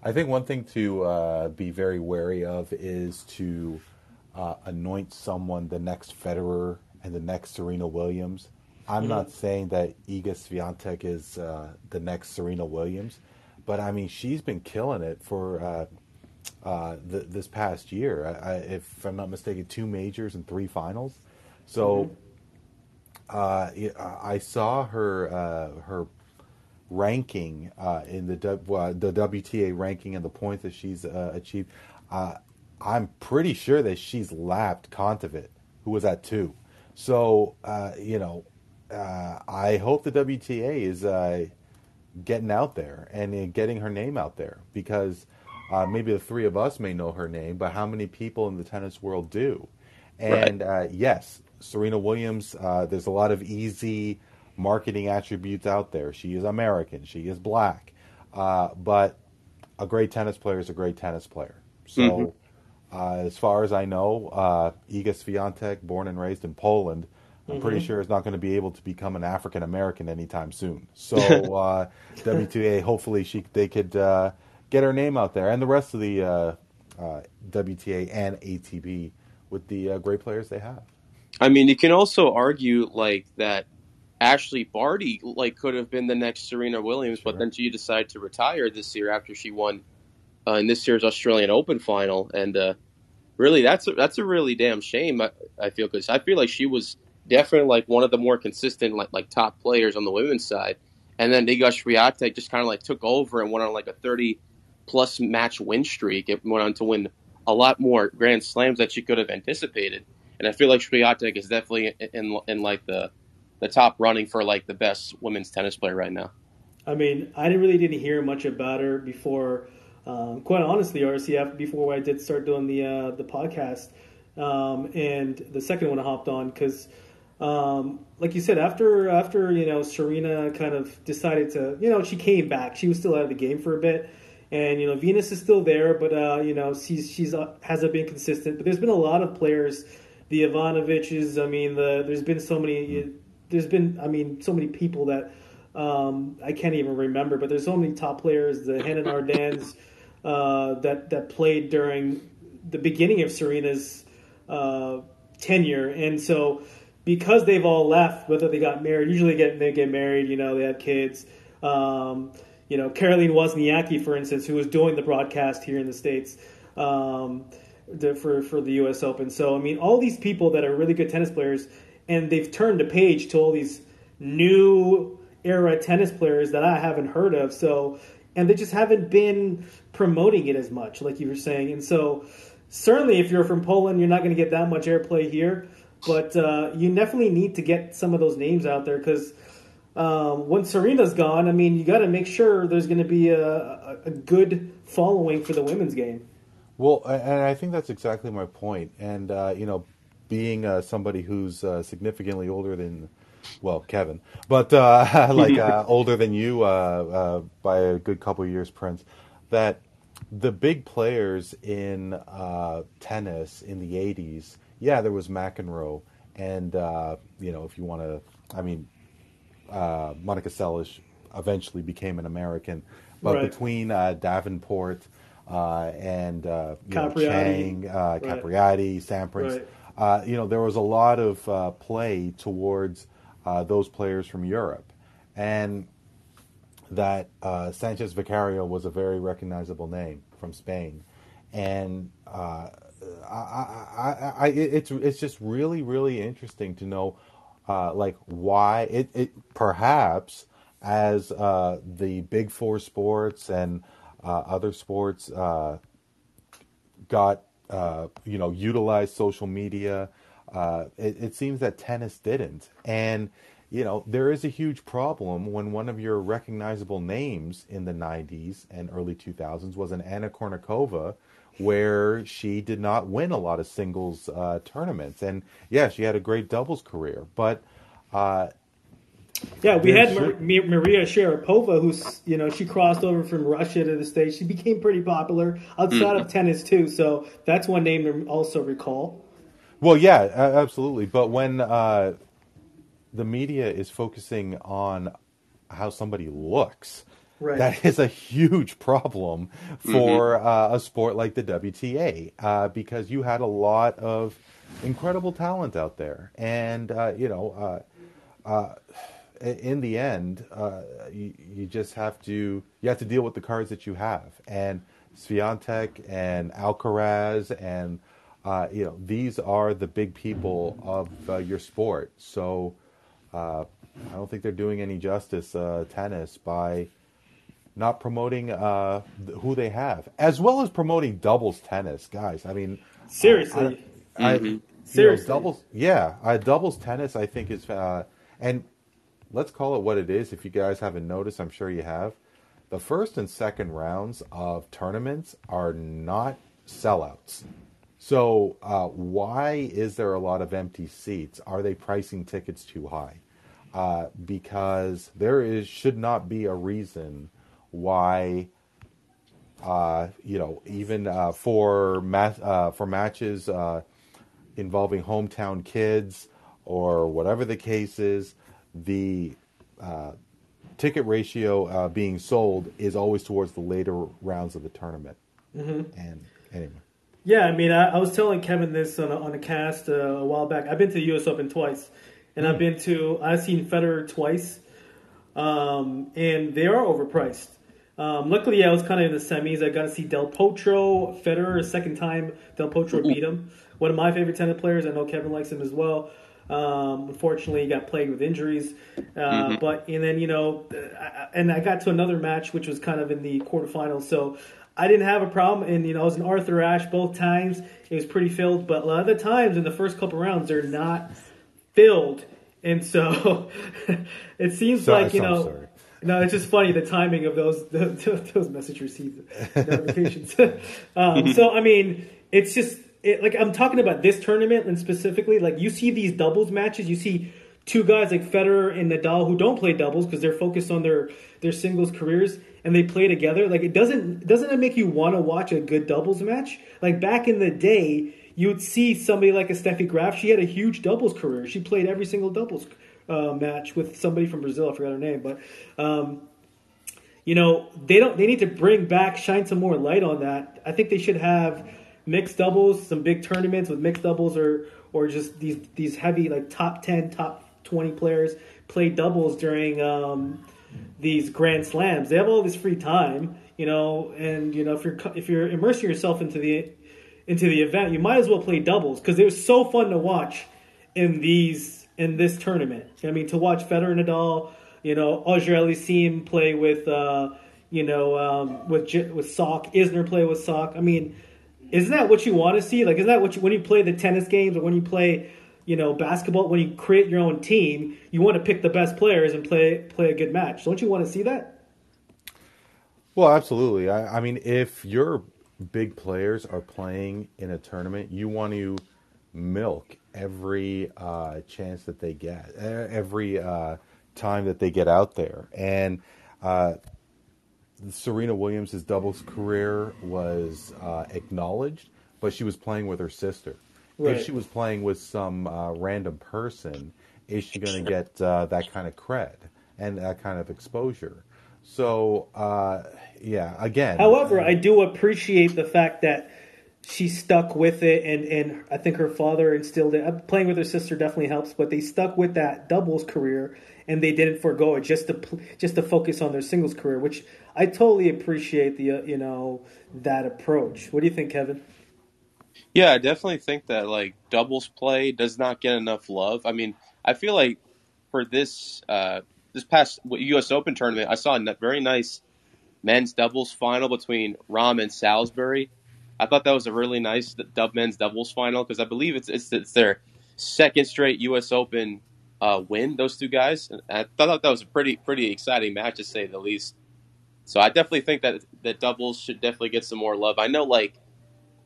I think one thing to uh, be very wary of is to uh, anoint someone the next Federer and the next Serena Williams. I'm not saying that Iga Swiatek is uh, the next Serena Williams, but I mean she's been killing it for uh, uh, th- this past year. I, I, if I'm not mistaken, two majors and three finals. So uh, I saw her uh, her ranking uh, in the uh, the WTA ranking and the points that she's uh, achieved. Uh, I'm pretty sure that she's lapped Kontaveit, who was at two. So uh, you know, uh, I hope the WTA is uh, getting out there and getting her name out there because uh, maybe the three of us may know her name, but how many people in the tennis world do? And uh, yes, Serena Williams. Uh, there's a lot of easy marketing attributes out there. She is American. She is black. Uh, but a great tennis player is a great tennis player. So, mm-hmm. uh, as far as I know, uh, Iga Swiatek, born and raised in Poland, I'm mm-hmm. pretty sure is not going to be able to become an African American anytime soon. So, uh, WTA, hopefully, she they could uh, get her name out there, and the rest of the uh, uh, WTA and ATP with the great players they have. I mean, you can also argue like that Ashleigh Barty like could have been the next Serena Williams, but then she decided to retire this year after she won uh, in this year's Australian Open final, and uh, really that's a, that's a really damn shame. I, I feel because I feel like she was definitely like one of the more consistent like like top players on the women's side, and then Iga Swiatek just kind of like took over and went on like a thirty plus match win streak. It went on to win a lot more Grand Slams that she could have anticipated, and I feel like Swiatek is definitely in, in, in like the the top running for like the best women's tennis player right now. I mean, I really didn't hear much about her before. Um, quite honestly, RCF before I did start doing the uh, the podcast, um, and the second one I hopped on because, um, like you said, after after you know Serena kind of decided to you know she came back, she was still out of the game for a bit, and you know Venus is still there, but uh, you know she's she's uh, hasn't been consistent. But there's been a lot of players, the Ivanoviches. I mean, the there's been so many there's been, I mean, so many people that um, I can't even remember, but there's so many top players, the Henin-Hardennes, uh, that that played during the beginning of Serena's uh, tenure, and so because they've all left, whether they got married, usually get they get married, you know, they have kids. Um, you know, Caroline Wozniacki, for instance, who was doing the broadcast here in the states. Um, for for the U.S. Open. So I mean, all these people that are really good tennis players and they've turned a page to all these new era tennis players that I haven't heard of. So, and they just haven't been promoting it as much, like you were saying. And so, certainly, if you're from Poland, you're not going to get that much airplay here. But uh, you definitely need to get some of those names out there because um, when Serena's gone, I mean, you got to make sure there's going to be a, a, good following for the women's game. Well, and I think that's exactly my point. And uh, you know, being uh, somebody who's uh, significantly older than, well, Kevin, but uh, like uh, older than you uh, uh, by a good couple of years, Prince, that the big players in tennis in the '80s, yeah, there was McEnroe, and you know, if you want to, I mean, Monica Seles eventually became an American, but right. between Davenport. and uh, Capriati, know, Chang, Capriati, right. Sampras. Right uh, you know, there was a lot of uh, play towards uh, those players from Europe, and that uh, Sanchez Vicario was a very recognizable name from Spain, and uh, I, I, I, it's it's just really really interesting to know, uh, like why it, it perhaps as the big four sports and other sports got uh, you know, utilize social media. Uh, it, it, seems that tennis didn't. And, you know, there is a huge problem when one of your recognizable names in the 90s and early 2000s was an Anna Kournikova, where she did not win a lot of singles uh, tournaments. And, yeah, she had a great doubles career. But, uh, yeah, we had Mar- Maria Sharapova, who's you know she crossed over from Russia to the states. She became pretty popular outside mm. of tennis too. So that's one name to also recall. Well, yeah, absolutely. But when uh, the media is focusing on how somebody looks, right. that is a huge problem for mm-hmm. uh, a sport like the WTA uh, because you had a lot of incredible talent out there, and uh, you know uh, uh, in the end, uh, you, you, just have to you have to deal with the cards that you have, and Swiatek and Alcaraz, and uh, you know these are the big people of uh, your sport. So uh, I don't think they're doing any justice uh, tennis by not promoting uh, who they have, as well as promoting doubles tennis, guys. I mean, seriously, I, mm-hmm. I, seriously, know, doubles, yeah, doubles tennis. I think is and let's call it what it is. If you guys haven't noticed, I'm sure you have. The first and second rounds of tournaments are not sellouts. So, uh, why is there a lot of empty seats? Are they pricing tickets too high? Uh, because there is should not be a reason why Uh, you know, even uh, for uh, for matches uh, involving hometown kids or whatever the case is, the uh, ticket ratio uh, being sold is always towards the later rounds of the tournament. Mm-hmm. And anyway. Yeah, I mean, I, I, was telling Kevin this on a, on a cast uh, a while back. I've been to the U.S. Open twice, and mm. I've been to I've seen Federer twice, um, and they are overpriced. Um, luckily, I was kind of in the semis. I got to see Del Potro, Federer, a second time Del Potro beat him. One of my favorite tennis players. I know Kevin likes him as well. Um, unfortunately, he got plagued with injuries. Uh, mm-hmm. But and then you know, I, and I got to another match which was kind of in the quarterfinals. So I didn't have a problem, and you know, I was in Arthur Ashe both times. It was pretty filled, but a lot of the times in the first couple rounds, they're not filled, and so it seems sorry, like you know. Sorry. No, it's just funny the timing of those those message receipts notifications. um, so I mean, it's just it, like I'm talking about this tournament and specifically, like you see these doubles matches, you see two guys like Federer and Nadal who don't play doubles because they're focused on their their singles careers and they play together. Like it doesn't doesn't it make you want to watch a good doubles match? Like back in the day, you would see somebody like a Steffi Graf. She had a huge doubles career. She played every single doubles uh, match with somebody from Brazil. I forgot her name, but. Um, you know they don't. They need to bring back, shine some more light on that. I think they should have mixed doubles, some big tournaments with mixed doubles, or or just these these heavy like top ten, top twenty players play doubles during um, these grand slams. They have all this free time, you know, and you know if you're if you're immersing yourself into the into the event, you might as well play doubles because it was so fun to watch in these in this tournament. I mean, to watch Federer and Nadal, you know, Auger-Aliassime play with, uh, you know, um, with with Sock, Isner play with Sock. I mean, isn't that what you want to see? Like, isn't that what you, when you play the tennis games or when you play, you know, basketball? When you create your own team, you want to pick the best players and play play a good match. Don't you want to see that? Well, absolutely. I, I mean, if your big players are playing in a tournament, you want to milk every uh, chance that they get, every uh, time that they get out there, and. Uh, Serena Williams' doubles career was uh, acknowledged, but she was playing with her sister. Right. If she was playing with some uh, random person, is she going to get uh, that kind of cred and that kind of exposure? So, uh, yeah, again. However, I do appreciate the fact that she stuck with it, and, and I think her father instilled it. Playing with her sister definitely helps, but they stuck with that doubles career and they didn't forego it just to just to focus on their singles career, which I totally appreciate the uh, you know that approach. What do you think, Kevin? Yeah, I definitely think that like doubles play does not get enough love. I mean, I feel like for this uh, this past U.S. Open tournament, I saw a very nice men's doubles final between Ram and Salisbury. I thought that was a really nice dub men's doubles final because I believe it's, it's it's their second straight U.S. Open uh, win. Those two guys, and I thought that was a pretty pretty exciting match to say the least. So I definitely think that that doubles should definitely get some more love. I know, like,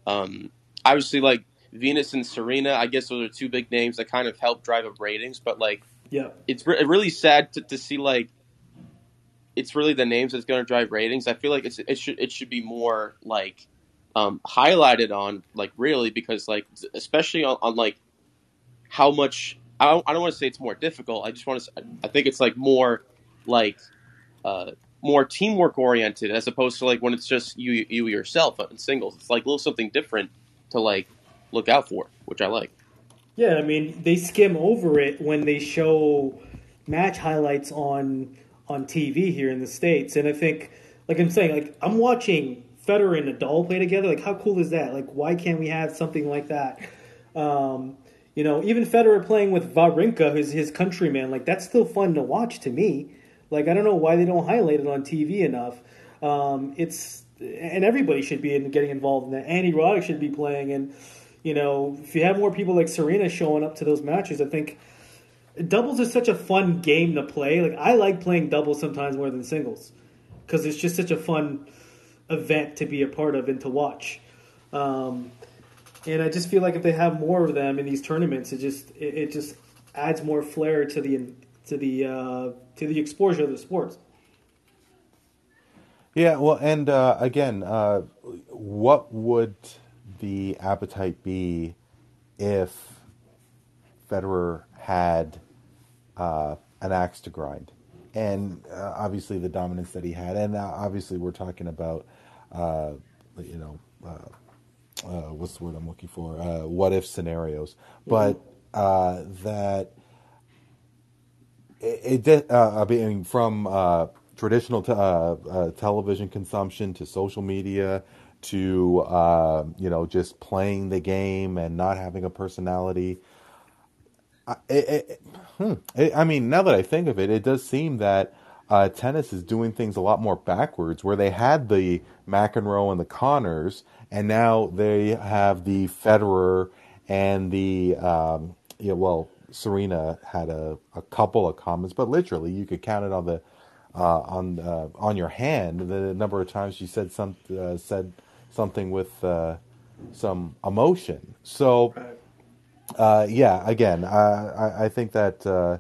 um, obviously, like Venus and Serena. I guess those are two big names that kind of help drive up ratings. But like, yeah, it's re- really sad to, to see like it's really the names that's going to drive ratings. I feel like it's it should it should be more like um, highlighted on like really because like especially on, on like how much I don't, I don't want to say it's more difficult. I just want to. I think it's like more like uh, more teamwork oriented as opposed to like when it's just you you yourself in singles. It's like a little something different to like look out for, which I like. Yeah, I mean they skim over it when they show match highlights on on TV here in the states, and I think like I'm saying, like I'm watching Federer and Nadal play together. Like how cool is that? Like why can't we have something like that? Um, you know, even Federer playing with Wawrinka, who's his countryman, like that's still fun to watch to me. Like I don't know why they don't highlight it on TV enough. Um, it's and everybody should be in, getting involved in that. Andy Roddick should be playing, and you know, if you have more people like Serena showing up to those matches, I think doubles is such a fun game to play. Like I like playing doubles sometimes more than singles because it's just such a fun event to be a part of and to watch. Um, and I just feel like if they have more of them in these tournaments, it just it, it just adds more flair to the to the uh, to the exposure of the sports. Yeah, well, and uh, again, uh, what would the appetite be if Federer had uh, an axe to grind? And uh, obviously, the dominance that he had, and uh, obviously, we're talking about, uh, you know, what's the word I'm looking for? what if scenarios, but that it, it uh, I mean, from uh, traditional te- uh, uh, television consumption to social media to uh, you know just playing the game and not having a personality. It, it, hmm, I mean, now that I think of it, it does seem that uh, tennis is doing things a lot more backwards. Where they had the McEnroe and the Connors, and now they have the Federer and the um, yeah, well, Serena had a, a couple of comments, but literally you could count it on the uh, on uh, on your hand the number of times she said some uh, said something with uh, some emotion. So, uh, yeah, again, I, I think that uh,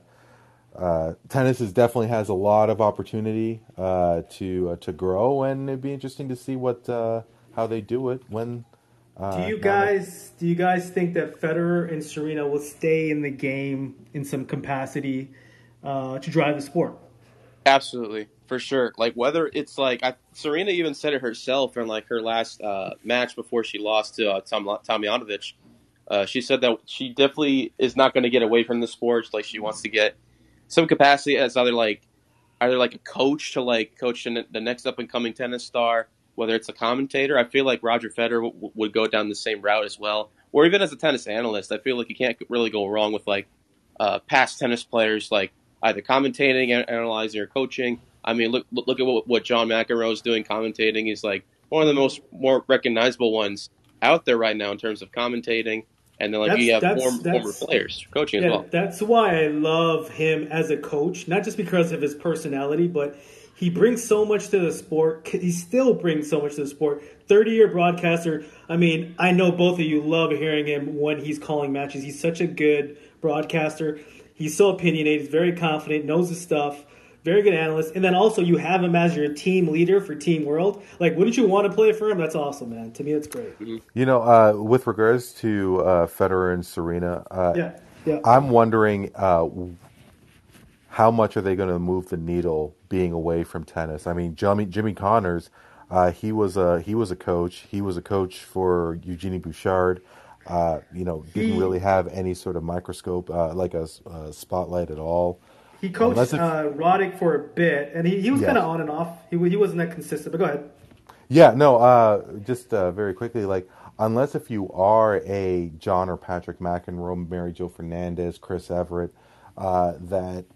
tennis is definitely has a lot of opportunity to to grow, and it'd be interesting to see what how they do it when uh, do you guys do you guys think that Federer and Serena will stay in the game in some capacity uh, to drive the sport? Absolutely, for sure. Like whether it's like I, Serena even said it herself in like her last uh, match before she lost to uh, Tom Tomljanovic. Uh, she said that she definitely is not going to get away from the sport. Like she wants to get some capacity as either like either like a coach to like coach the next up and coming tennis star whether it's a commentator. I feel like Roger Federer w- would go down the same route as well, or even as a tennis analyst. I feel like you can't really go wrong with like uh, past tennis players, like either commentating, analyzing, or coaching. I mean, look look at what, what John McEnroe is doing commentating. He's like one of the most more recognizable ones out there right now in terms of commentating. And then like that's, you have that's, former, that's, former players coaching yeah, as well. That's why I love him as a coach, not just because of his personality, but he brings so much to the sport. He still brings so much to the sport. 30 year broadcaster. I mean, I know both of you love hearing him when he's calling matches. He's such a good broadcaster. He's so opinionated, he's very confident, knows his stuff, very good analyst. And then also, you have him as your team leader for Team World. Like, wouldn't you want to play for him? That's awesome, man. To me, that's great. You know, uh, with regards to uh, Federer and Serena, uh, yeah. Yeah. I'm wondering uh, how much are they going to move the needle being away from tennis? I mean, Jimmy, Jimmy Connors, uh, he was a he was a coach. He was a coach for Eugenie Bouchard. Uh, you know, didn't he, really have any sort of microscope, uh, like a, a, spotlight at all. He coached it, uh, Roddick for a bit, and he, he was yes. kind of on and off. He he wasn't that consistent. But go ahead. Yeah, no, uh, just uh, very quickly, like unless if you are a John or Patrick McEnroe, Mary Jo Fernandez, Chris Evert, that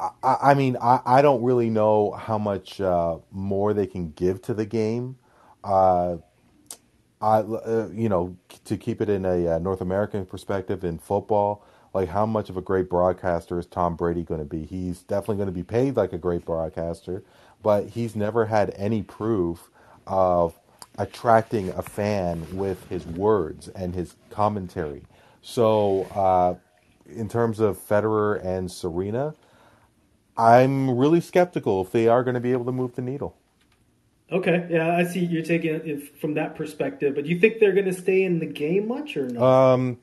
I, I mean, I, I don't really know how much uh, more they can give to the game. Uh, I, uh, you know, to keep it in a uh, North American perspective in football, like how much of a great broadcaster is Tom Brady going to be? He's definitely going to be paid like a great broadcaster, but he's never had any proof of attracting a fan with his words and his commentary. So uh, in terms of Federer and Serena, I'm really skeptical if they are going to be able to move the needle. Okay, yeah, I see you're taking it from that perspective, but you think they're going to stay in the game much or not? Um,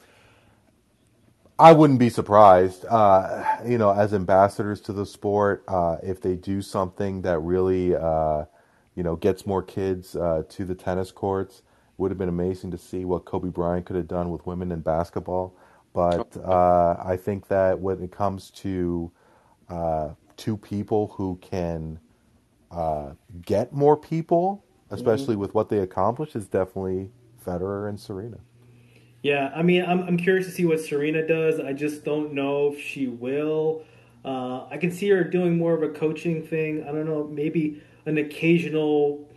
I wouldn't be surprised. Uh, you know, as ambassadors to the sport, uh, if they do something that really, uh, you know, gets more kids uh, to the tennis courts, would have been amazing to see what Kobe Bryant could have done with women in basketball. But uh, I think that when it comes to uh, two people who can uh, get more people, especially mm-hmm. with what they accomplish, is definitely Federer and Serena. Yeah, I mean, I'm, I'm curious to see what Serena does. I just don't know if she will. Uh, I can see her doing more of a coaching thing. I don't know, maybe an occasional,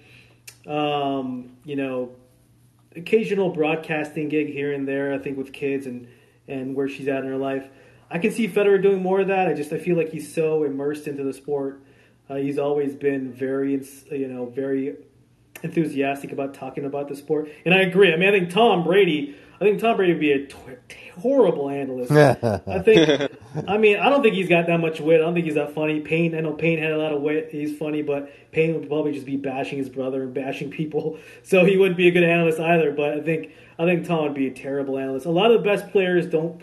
um, you know, occasional broadcasting gig here and there. I think with kids and and where she's at in her life. I can see Federer doing more of that. I just I feel like he's so immersed into the sport. Uh, he's always been very you know very enthusiastic about talking about the sport, and I agree. I mean, I think Tom Brady. I think Tom Brady would be a t- horrible analyst. I think I mean, I don't think he's got that much wit. I don't think he's that funny. Payne, I know Payne had a lot of wit. He's funny, but Payne would probably just be bashing his brother and bashing people, so he wouldn't be a good analyst either. But I think I think Tom would be a terrible analyst. A lot of the best players don't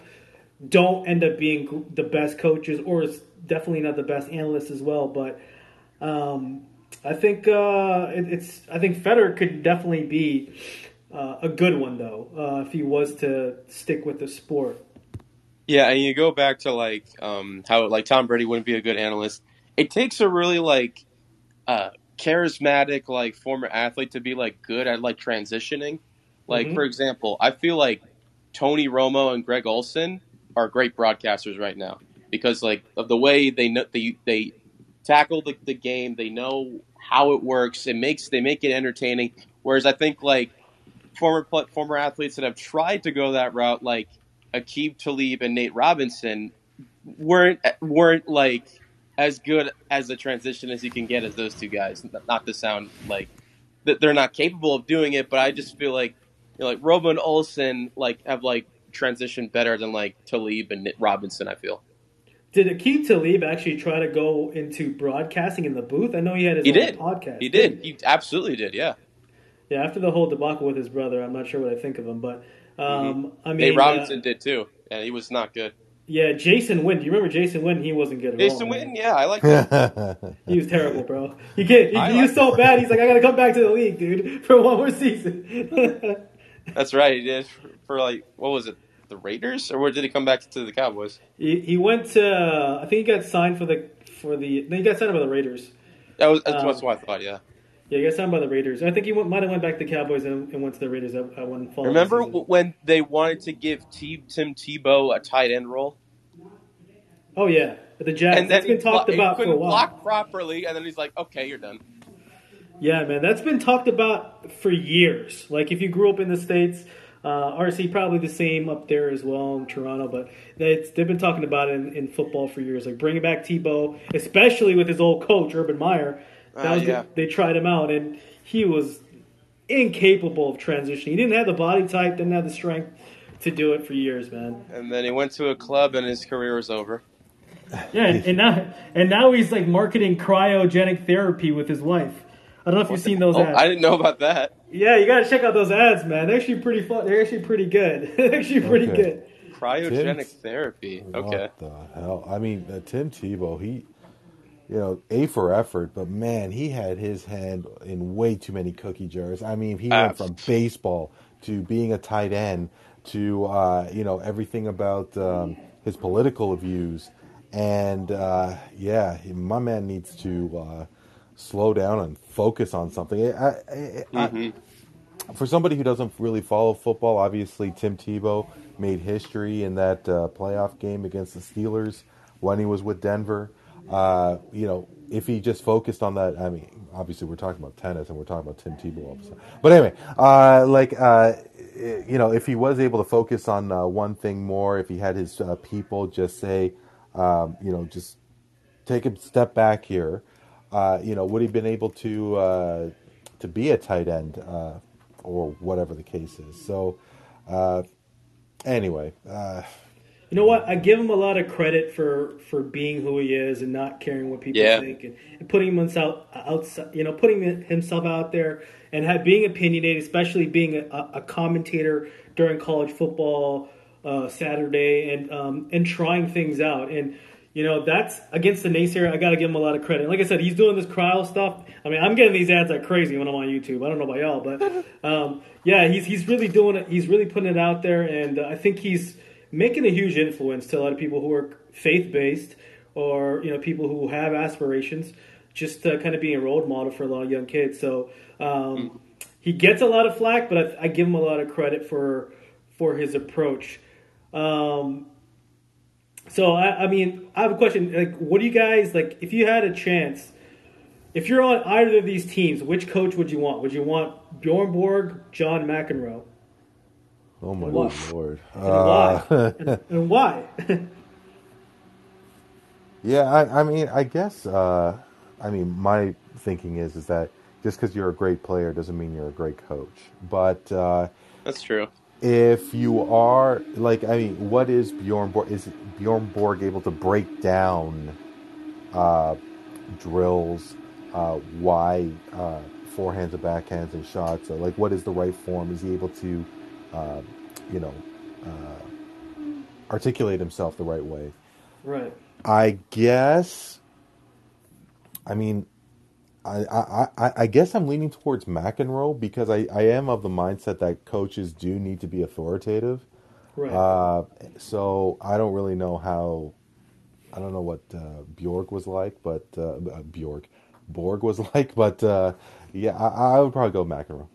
don't end up being the best coaches, or definitely not the best analysts as well. But um, I think uh, it, it's I think Federer could definitely be uh, a good one though uh, if he was to stick with the sport. Yeah, and you go back to like um, how like Tom Brady wouldn't be a good analyst. It takes a really like uh, charismatic like former athlete to be like good at like transitioning. Like mm-hmm. for example, I feel like Tony Romo and Greg Olsen are great broadcasters right now because like of the way they know they they tackle the, the game, they know how it works. It makes they make it entertaining. Whereas I think like former former athletes that have tried to go that route, like Aqib Talib and Nate Robinson, weren't weren't like as good as a transition as you can get as those two guys. Not to sound like that they're not capable of doing it, but I just feel like know, like Romo and Olsen like have like transitioned better than like Talib and Robinson. I feel. Did Aqib Talib actually try to go into broadcasting in the booth? I know he had his he own did. podcast. He did. He absolutely did. Yeah. Yeah. After the whole debacle with his brother, I'm not sure what I think of him, but um, mm-hmm. I mean, Nate Robinson uh, did too, and he was not good. Yeah, Jason Witten. Do you remember Jason Witten? He wasn't good at Jason all. Jason Witten, yeah, I like him. he was terrible, bro. He can't. He, he was so bad. He's like, I got to come back to the league, dude, for one more season. That's right. He did for like what was it? the Raiders, or where did he come back to the Cowboys? He, he went to. Uh, I think he got signed for the for the. No, he got signed by the Raiders. That was that's, um, what I thought. Yeah. Yeah, he got signed by the Raiders. I think he went, might have went back to the Cowboys and, and went to the Raiders at, at one fall. Remember when they wanted to give T, Tim Tebow a tight end role? Oh yeah, but the Jets. And then it's been talked blo- about for a while. Block properly, and then he's like, "Okay, you're done." Yeah, man, that's been talked about for years. Like if you grew up in the states, uh, RC probably the same up there as well in Toronto, but they've been talking about it in, in, football for years, like bringing back Tebow, especially with his old coach Urban Meyer. That uh, was yeah. the, they tried him out, and he was incapable of transitioning. He didn't have the body type, didn't have the strength to do it for years, man. And then he went to a club, and his career was over. Yeah, and now and now he's like marketing cryogenic therapy with his wife. I don't know if you've seen those oh, ads. I didn't know about that. Yeah, you gotta check out those ads, man. They're actually pretty fun. They're actually pretty good. They're actually pretty okay. good. Cryogenic Tim, therapy. Okay. What the hell? I mean, uh, Tim Tebow, he, you know, A for effort, but man, he had his hand in way too many cookie jars. I mean, he went from baseball to being a tight end to, uh, you know, everything about um, his political views. And uh, yeah, my man needs to uh, slow down and focus on something. I, I, mm-hmm. I, for somebody who doesn't really follow football, obviously Tim Tebow made history in that uh, playoff game against the Steelers when he was with Denver. Uh, you know, if he just focused on that, I mean, obviously we're talking about tennis and we're talking about Tim Tebow all of a sudden. But anyway, uh, like, uh, you know, if he was able to focus on uh, one thing more, if he had his uh, people just say, um, you know, just take a step back here uh, you know, would he been able to uh, to be a tight end uh, or whatever the case is? So, uh, anyway, uh, you know what? I give him a lot of credit for for being who he is and not caring what people yeah. think and, and, putting himself outside. You know, putting himself out there and have, being opinionated, especially being a, a commentator during college football uh, Saturday and um, and trying things out and you know, that's against the naysayer. I got to give him a lot of credit. Like I said, he's doing this cryo stuff. I mean, I'm getting these ads like crazy when I'm on YouTube. I don't know about y'all, but um, yeah, he's he's really doing it. He's really putting it out there, and uh, I think he's making a huge influence to a lot of people who are faith based or you know people who have aspirations. Just uh, kind of being a role model for a lot of young kids. So um, he gets a lot of flack, but I, I, give him a lot of credit for for his approach. Um, so I, I mean, I have a question. Like, what do you guys like? If you had a chance, if you're on either of these teams, which coach would you want? Would you want Bjorn Borg, John McEnroe? Oh my lord! And uh, why? and, and why? yeah, I, I, mean, I guess. Uh, I mean, my thinking is is that just because you're a great player doesn't mean you're a great coach. But uh, that's true. If you are like, I mean, what is Bjorn Borg? Is Bjorn Borg able to break down uh, drills? Uh, why uh, forehands and backhands and shots? Like, what is the right form? Is he able to, uh, you know, uh, articulate himself the right way? Right. I guess. I mean, I, I, I, I guess I'm leaning towards McEnroe because I, I am of the mindset that coaches do need to be authoritative. Right. Uh, so I don't really know how. I don't know what uh, Bjorn was like, but uh, uh Bjorn, Borg was like, but uh, yeah, I, I, would probably go McEnroe.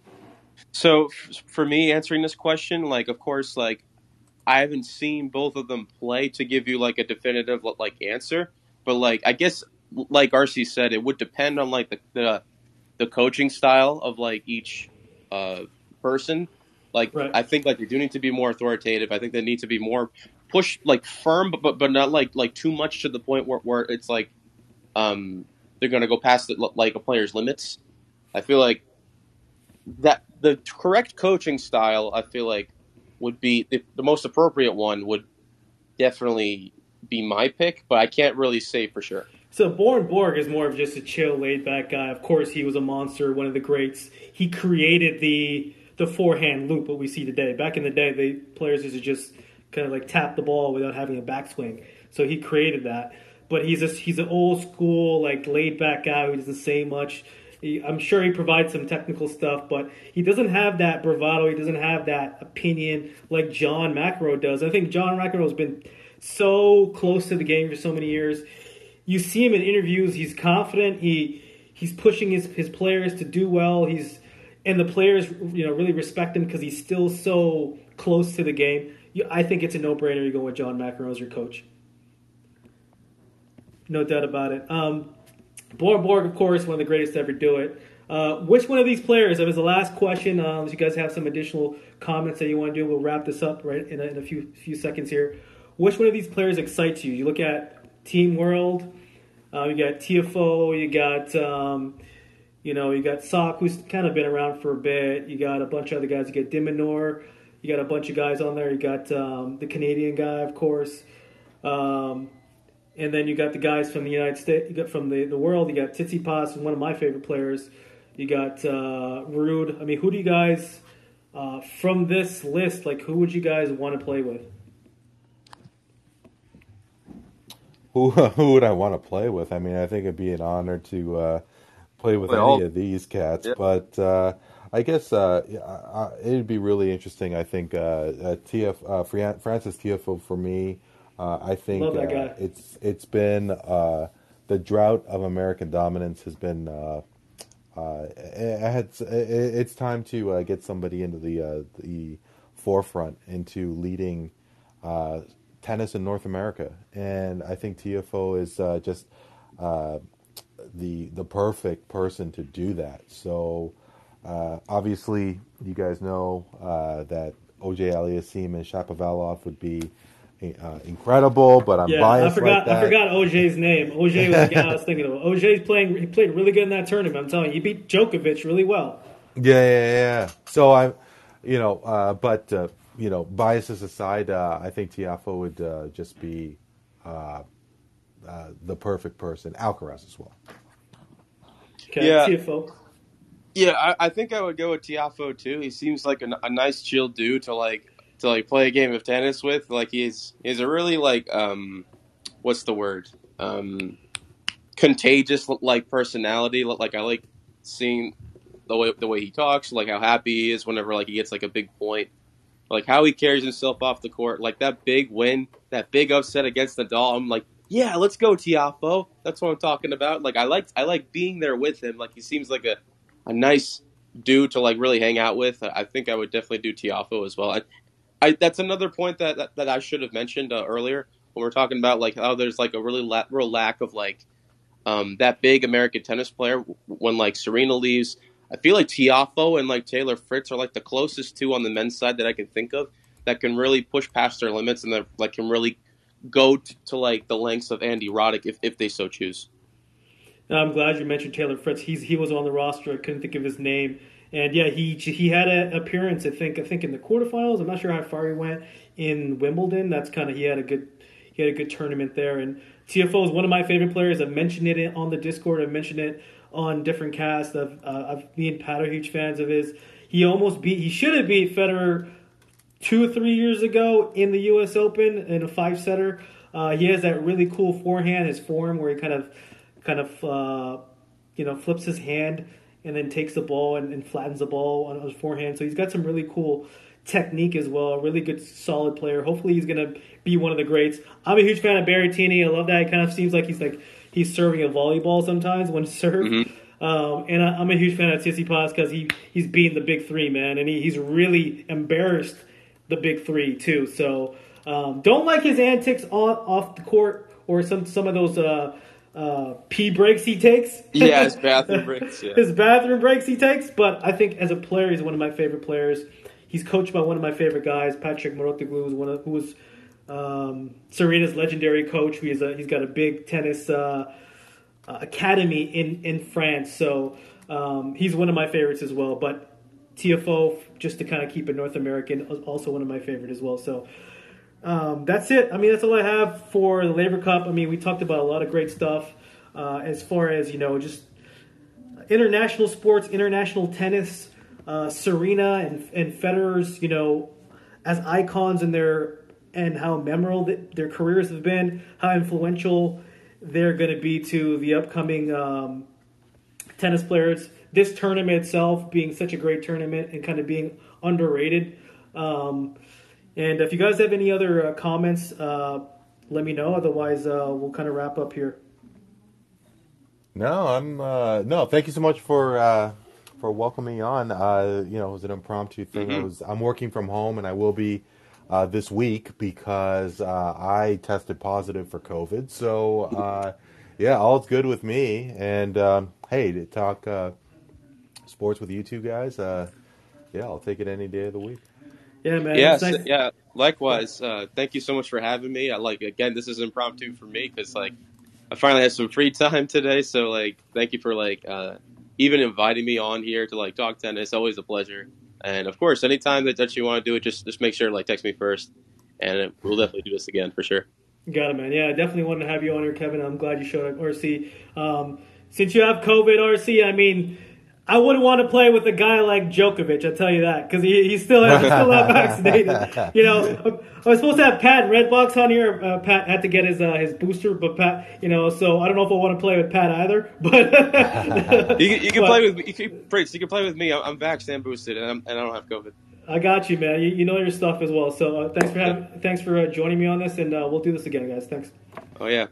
So f- for me, answering this question, like, of course, like I haven't seen both of them play to give you like a definitive like answer, but like I guess like RC said, it would depend on like the the, the coaching style of like each uh, person. Like right. I think like they do need to be more authoritative. I think they need to be more push like firm, but but, but not like like too much to the point where, where it's like um, they're going to go past the, like a player's limits. I feel like that the correct coaching style. I feel like would be the, the most appropriate one would definitely be my pick, but I can't really say for sure. So Bjorn Borg is more of just a chill, laid back guy. Of course, he was a monster, one of the greats. He created the the forehand loop, what we see today. Back in the day, the players used to just kind of like tap the ball without having a backswing. So he created that. But he's a, he's an old school, like laid back guy who doesn't say much. He, I'm sure he provides some technical stuff, but he doesn't have that bravado. He doesn't have that opinion like John McEnroe does. I think John McEnroe has been so close to the game for so many years you see him in interviews. He's confident. He he's pushing his his players to do well. He's and the players you know really respect him because he's still so close to the game. I think it's a no brainer. You go with John McEnroe as your coach. No doubt about it. Um, Bjorn Borg, of course, one of the greatest to ever do it. Uh, which one of these players? That was the last question. Um, if you guys have some additional comments that you want to do, we'll wrap this up right in a, in a few few seconds here. Which one of these players excites you? You look at Team World. Uh, you got Tiafoe. You got um, you know you got Sock, who's kind of been around for a bit. You got a bunch of other guys. You got de Minaur. You got a bunch of guys on there. You got um, the Canadian guy, of course. Um, and then you got the guys from the United States, you got from the, the world. You got Tsitsipas, one of my favorite players. You got uh, Ruud. I mean, who do you guys uh, from this list? Like, who would you guys want to play with? Who who would I want to play with? I mean, I think it'd be an honor to uh, play with any of these cats, yeah. but uh, I guess uh, it'd be really interesting. I think uh, uh, TF uh, Frances Tiafoe for me. I think it's it's been the drought of American dominance has been. it had, it's time to get somebody into the the forefront into leading tennis in North America, and I think Tiafoe is uh, just uh, the the perfect person to do that. So uh, obviously, you guys know uh, that Auger-Aliassime and Shapovalov would be. Uh, incredible, but I'm yeah, biased. I forgot. Like I forgot Auger's name. Auger was the guy I was thinking of. Auger's playing. He played really good in that tournament. I'm telling you, he beat Djokovic really well. Yeah, yeah, yeah. So I, you know, uh, but you know, biases aside, uh, I think Tiafoe would uh, just be uh, uh, the perfect person. Alcaraz as well. Okay, yeah. Tiafoe. Yeah, I, I, think I would go with Tiafoe too. He seems like a, a, nice, chill dude to like to like play a game of tennis with. Like he's he's a really like um, what's the word? Um, contagious like personality. Like I like seeing the way the way he talks, like how happy he is whenever like he gets like a big point like how he carries himself off the court, like that big win, that big upset against Nadal. I'm like, yeah, let's go, Tiafoe. That's what I'm talking about. Like I like I like being there with him. Like he seems like a a nice dude to like really hang out with. I think I would definitely do Tiafoe as well. I, I that's another point that that, that I should have mentioned uh, earlier when we're talking about like how there's like a really la- real lack of like um, that big American tennis player when like Serena leaves I feel like Tiafoe and like Taylor Fritz are like the closest two on the men's side that I can think of that can really push past their limits and that like can really go to, to like the lengths of Andy Roddick if, if they so choose. I'm glad you mentioned Taylor Fritz. He's he was on the roster. I couldn't think of his name. And yeah, he he had an appearance. I think I think in the quarterfinals. I'm not sure how far he went in Wimbledon. That's kind of he had a good he had a good tournament there. And Tiafoe is one of my favorite players. I've mentioned it on the Discord. I've mentioned it on different casts. Of uh, I've, me and Pat are huge fans of his. He almost beat. He should have beat Federer two or three years ago in the U.S. Open in a five setter. Uh, he has that really cool forehand, his form where he kind of kind of uh, you know flips his hand and then takes the ball and, and, flattens the ball on his forehand. So he's got some really cool technique as well. Really good, solid player. Hopefully, he's to be one of the greats. I'm a huge fan of Berrettini. I love that. It kind of seems like he's like he's serving a volleyball sometimes when served. Mm-hmm. Um, and I, am a huge fan of Tsitsipas because he he's beating the big three, man, and he, he's really embarrassed the big three too. So um, don't like his antics on off the court or some some of those. Uh, uh, pee breaks he takes. Yeah, his bathroom breaks. Yeah. his bathroom breaks he takes. But I think as a player, he's one of my favorite players. He's coached by one of my favorite guys, Patrick of, who was um, Serena's legendary coach. He's a, he's got a big tennis uh, uh, academy in in France, so um, he's one of my favorites as well. But Tiafoe, just to kind of keep it North American, also one of my favorite as well. So um, that's it. I mean, that's all I have for the Laver Cup. I mean, we talked about a lot of great stuff uh, as far as you know, just international sports, international tennis. Uh, Serena and and Federer's, you know, as icons in their and how memorable their careers have been, how influential they're going to be to the upcoming um, tennis players. This tournament itself being such a great tournament and kind of being underrated. Um, and if you guys have any other uh, comments, uh, let me know. Otherwise, uh, we'll kind of wrap up here. No, I'm uh, no. Thank you so much for uh, for welcoming me on. Uh, you know, it was an impromptu thing. Mm-hmm. I was I'm working from home, and I will be this week because I tested positive for COVID. So yeah, all's good with me. And um, hey, to talk sports with you two guys, yeah, I'll take it any day of the week. Yeah, man. Yes, nice. yeah. Likewise. Uh, thank you so much for having me. I like again. This is impromptu for me because like I finally had some free time today. So like, thank you for like uh, even inviting me on here to like talk tennis. Always a pleasure. And of course, anytime that, that you want to do it, just just make sure like text me first, and we'll definitely do this again for sure. Got it, man. Yeah, I definitely wanted to have you on here, Kevin. I'm glad you showed up, RC. Um, since you have COVID, RC, I mean I wouldn't want to play with a guy like Djokovic. I'll tell you that because he, he still he's still not vaccinated. You know, I was supposed to have Pat Redbox on here. Uh, Pat had to get his uh, his booster, but Pat, you know, so I don't know if I want to play with Pat either. But you, you, can but, play with you can, Prince, you can play with me. I'm, I'm vaxxed and boosted, and, I'm, and I don't have COVID. I got you, man. You, you know your stuff as well. So uh, thanks for having, thanks for uh, joining me on this, and uh, we'll do this again, guys. Thanks. Oh yeah.